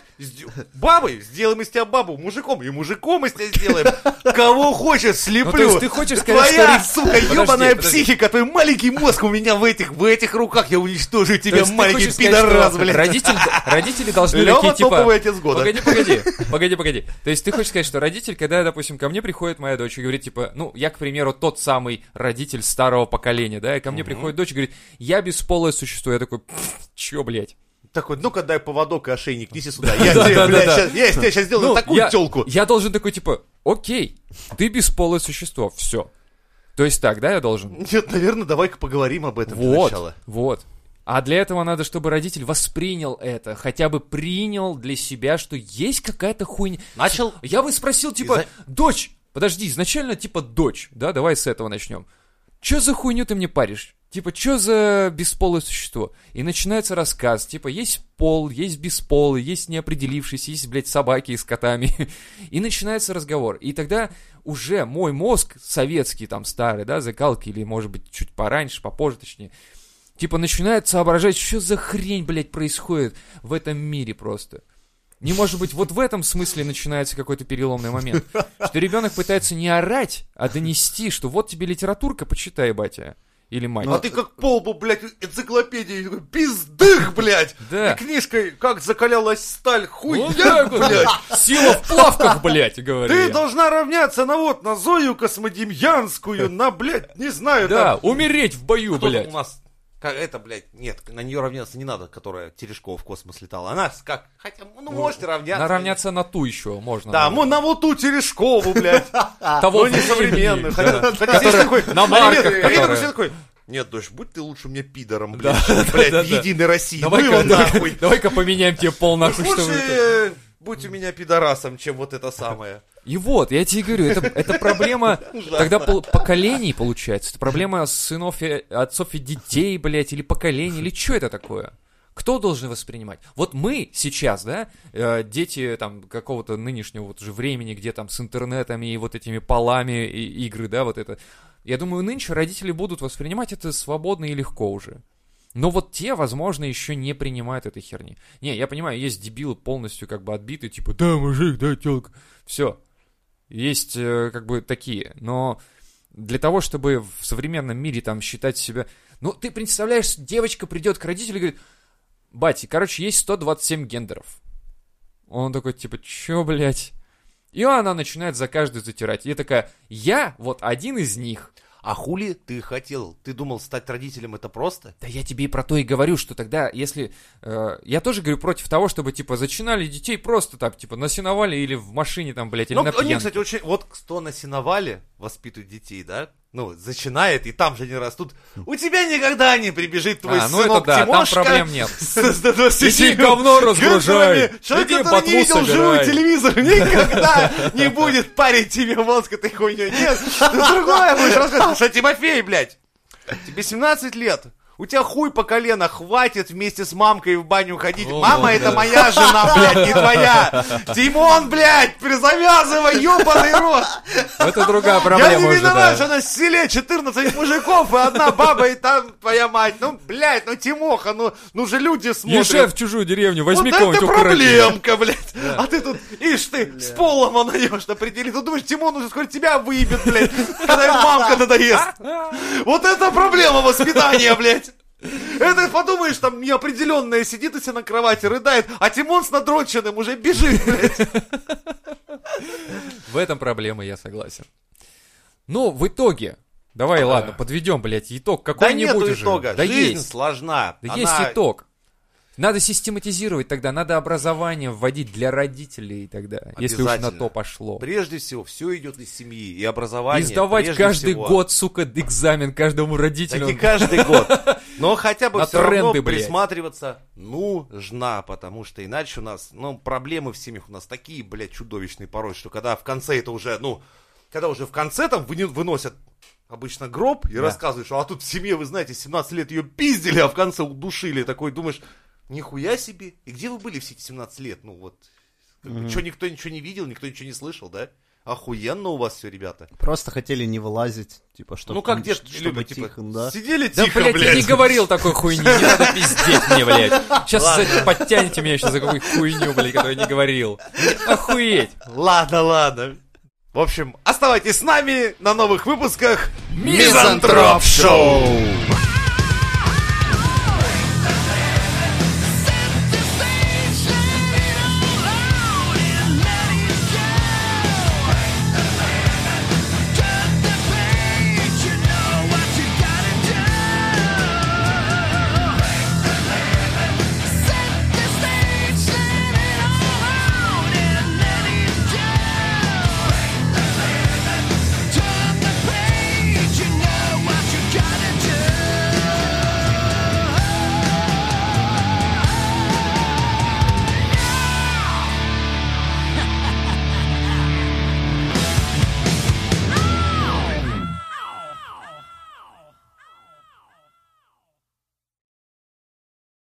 бабой, сделаем из тебя бабу, мужиком, и мужиком из тебя сделаем. Кого хочешь, слеплю. Ну, то есть ты хочешь сказать, Твоя, что- сука, ебаная психика, твой маленький мозг у меня в этих, в этих руках. Я уничтожу То тебя, маленький пидорас, блядь. Родитель, родители должны Лёва такие, типа... топовый отец года. Погоди, погоди, погоди, погоди. То есть ты хочешь сказать, что родитель, когда, допустим, ко мне приходит моя дочь и говорит, типа, ну, я, к примеру, тот самый родитель старого поколения, да, и ко мне приходит дочь и говорит, я бесполое существо. Я такой, «Пф, чё, блядь? Такой, ну-ка дай поводок и ошейник, неси сюда. Я тебе, сейчас сделаю такую телку. Я должен такой, типа, окей, ты бесполое существо, все. То есть так, да, я должен? Нет, наверное, давай-ка поговорим об этом для Вот, начала. вот. А для этого надо, чтобы родитель воспринял это, хотя бы принял для себя, что есть какая-то хуйня. Начал? Я бы спросил, типа, за- дочь, подожди, изначально, типа, дочь, да, давай с этого начнем. Чё за хуйню ты мне паришь? Типа, чё за бесполое существо? И начинается рассказ, типа, есть пол, есть бесполый, есть неопределившийся, есть, блядь, собаки с котами. (laughs) И начинается разговор. И тогда уже мой мозг, советский, там, старый, да, закалки, или, может быть, чуть пораньше, попозже, точнее, типа, начинает соображать, что за хрень, блядь, происходит в этом мире просто. Не может быть, вот в этом смысле начинается какой-то переломный момент. (laughs) Что ребенок пытается не орать, а донести, что вот тебе литературка, почитай, батя. Или мать. А ты как полбу, блядь, энциклопедии, пиздых, блядь! Да. И книжкой «Как закалялась сталь», Вот так вот, блядь! Сила в плавках, блядь, говорю Ты я. должна равняться на вот, на Зою Космодемьянскую, на, блядь, не знаю, Да, там, умереть в бою, кто блядь. у нас, как это, блядь, нет, на нее равняться не надо, которая Терешкова в космос летала. Она как, хотя, ну, можете равняться. Наравняться на ту еще можно. Да, ну на вот ту Терешкову, блядь. (laughs) Того Ну, не современную. на марках, такой, нет, дочь, будь ты лучше мне пидором, блядь, (laughs) блядь. Единой России. Ну Давай-ка, поменяем тебе пол нахуй, что Лучше будь у меня пидорасом, чем вот это самое. И вот, я тебе говорю, это, это проблема (laughs) тогда пол- поколений получается. Это проблема сынов и отцов и детей, блядь, или поколений, или что это такое? Кто должен воспринимать? Вот мы сейчас, да, э, дети там какого-то нынешнего вот уже времени, где там с интернетами и вот этими полами и игры, да, вот это. Я думаю, нынче родители будут воспринимать это свободно и легко уже. Но вот те, возможно, еще не принимают этой херни. Не, я понимаю, есть дебилы полностью как бы отбитые, типа, да, мужик, да, телка. Все. Есть э, как бы такие. Но для того, чтобы в современном мире там считать себя... Ну, ты представляешь, девочка придет к родителю и говорит, бати, короче, есть 127 гендеров. Он такой, типа, чё, блядь? И она начинает за каждый затирать. И такая, я вот один из них. А хули ты хотел? Ты думал, стать родителем это просто? Да я тебе и про то и говорю, что тогда, если... э, я тоже говорю против того, чтобы, типа, зачинали детей просто так, типа, на сеновале или в машине там, блядь, или Ну, на они, пьянке. кстати, очень... Вот кто на сеновале воспитывает детей, да? Ну, зачинает, и там же они растут. У тебя никогда не прибежит твой А, ну это сынок да, там Тимошка проблем нет. (laughs) с- с 27 Иди говно разгружай. Человек, Иди который не видел живой телевизор, никогда не будет парить тебе мозг этой хуйней. Нет, ты (laughs) другое будешь рассказывать. Что, Тимофей, блядь, тебе 17 лет. У тебя хуй по колено хватит вместе с мамкой в баню ходить. О, Мама, да. это моя жена, блядь, не твоя. Тимон, блядь, завязывай, ебаный рот. Это другая Я проблема не уже, виноват, что на селе 14 мужиков и одна баба, и там твоя мать. Ну, блядь, ну, Тимоха, ну, ну же люди смотрят. Езжай в чужую деревню, возьми вот кого-нибудь это проблемка, блядь. А ты тут, ишь ты, с полом она ешь определи. Ты думаешь, Тимон уже скоро тебя выебет, блядь, когда мамка надоест. (laughs) Вот это проблема воспитания, блядь. Это подумаешь, там неопределенная сидит у себя на кровати, рыдает, а Тимон с надроченным уже бежит. В этом проблема, я согласен. Ну, в итоге, давай, ладно, подведем, блядь, итог Да какой-нибудь нету уже. итога. Да Жизнь есть. сложна. Да Она- есть итог. Надо систематизировать тогда, надо образование вводить для родителей тогда, если уж на то пошло. Прежде всего, все идет из семьи и образование. И сдавать каждый всего. год, сука, экзамен каждому Так родителю. не каждый год. (laughs) Но хотя бы все равно тренды, блядь. присматриваться нужно, потому что иначе у нас, ну, проблемы в семьях у нас такие, блядь, чудовищные порой, что когда в конце это уже, ну, когда уже в конце там выносят обычно гроб и Да. рассказывают, что а тут в семье, вы знаете, 17 лет ее пиздили, а в конце удушили. Такой думаешь, нихуя себе. И где вы были все эти 17 лет? Ну вот, что никто ничего не видел, никто ничего не слышал, да? Охуенно у вас все, ребята. Просто хотели не вылазить, типа, чтобы, ну как дед чтобы любит, типа, тихо, да. сидели Да, тихо, блядь, я блядь. не говорил такой хуйни, не надо пиздеть мне, блядь. Сейчас подтяните меня сейчас за какую хуйню, блядь, которую я не говорил. Охуеть. Ладно, ладно. В общем, оставайтесь с нами на новых выпусках Мизантроп Шоу.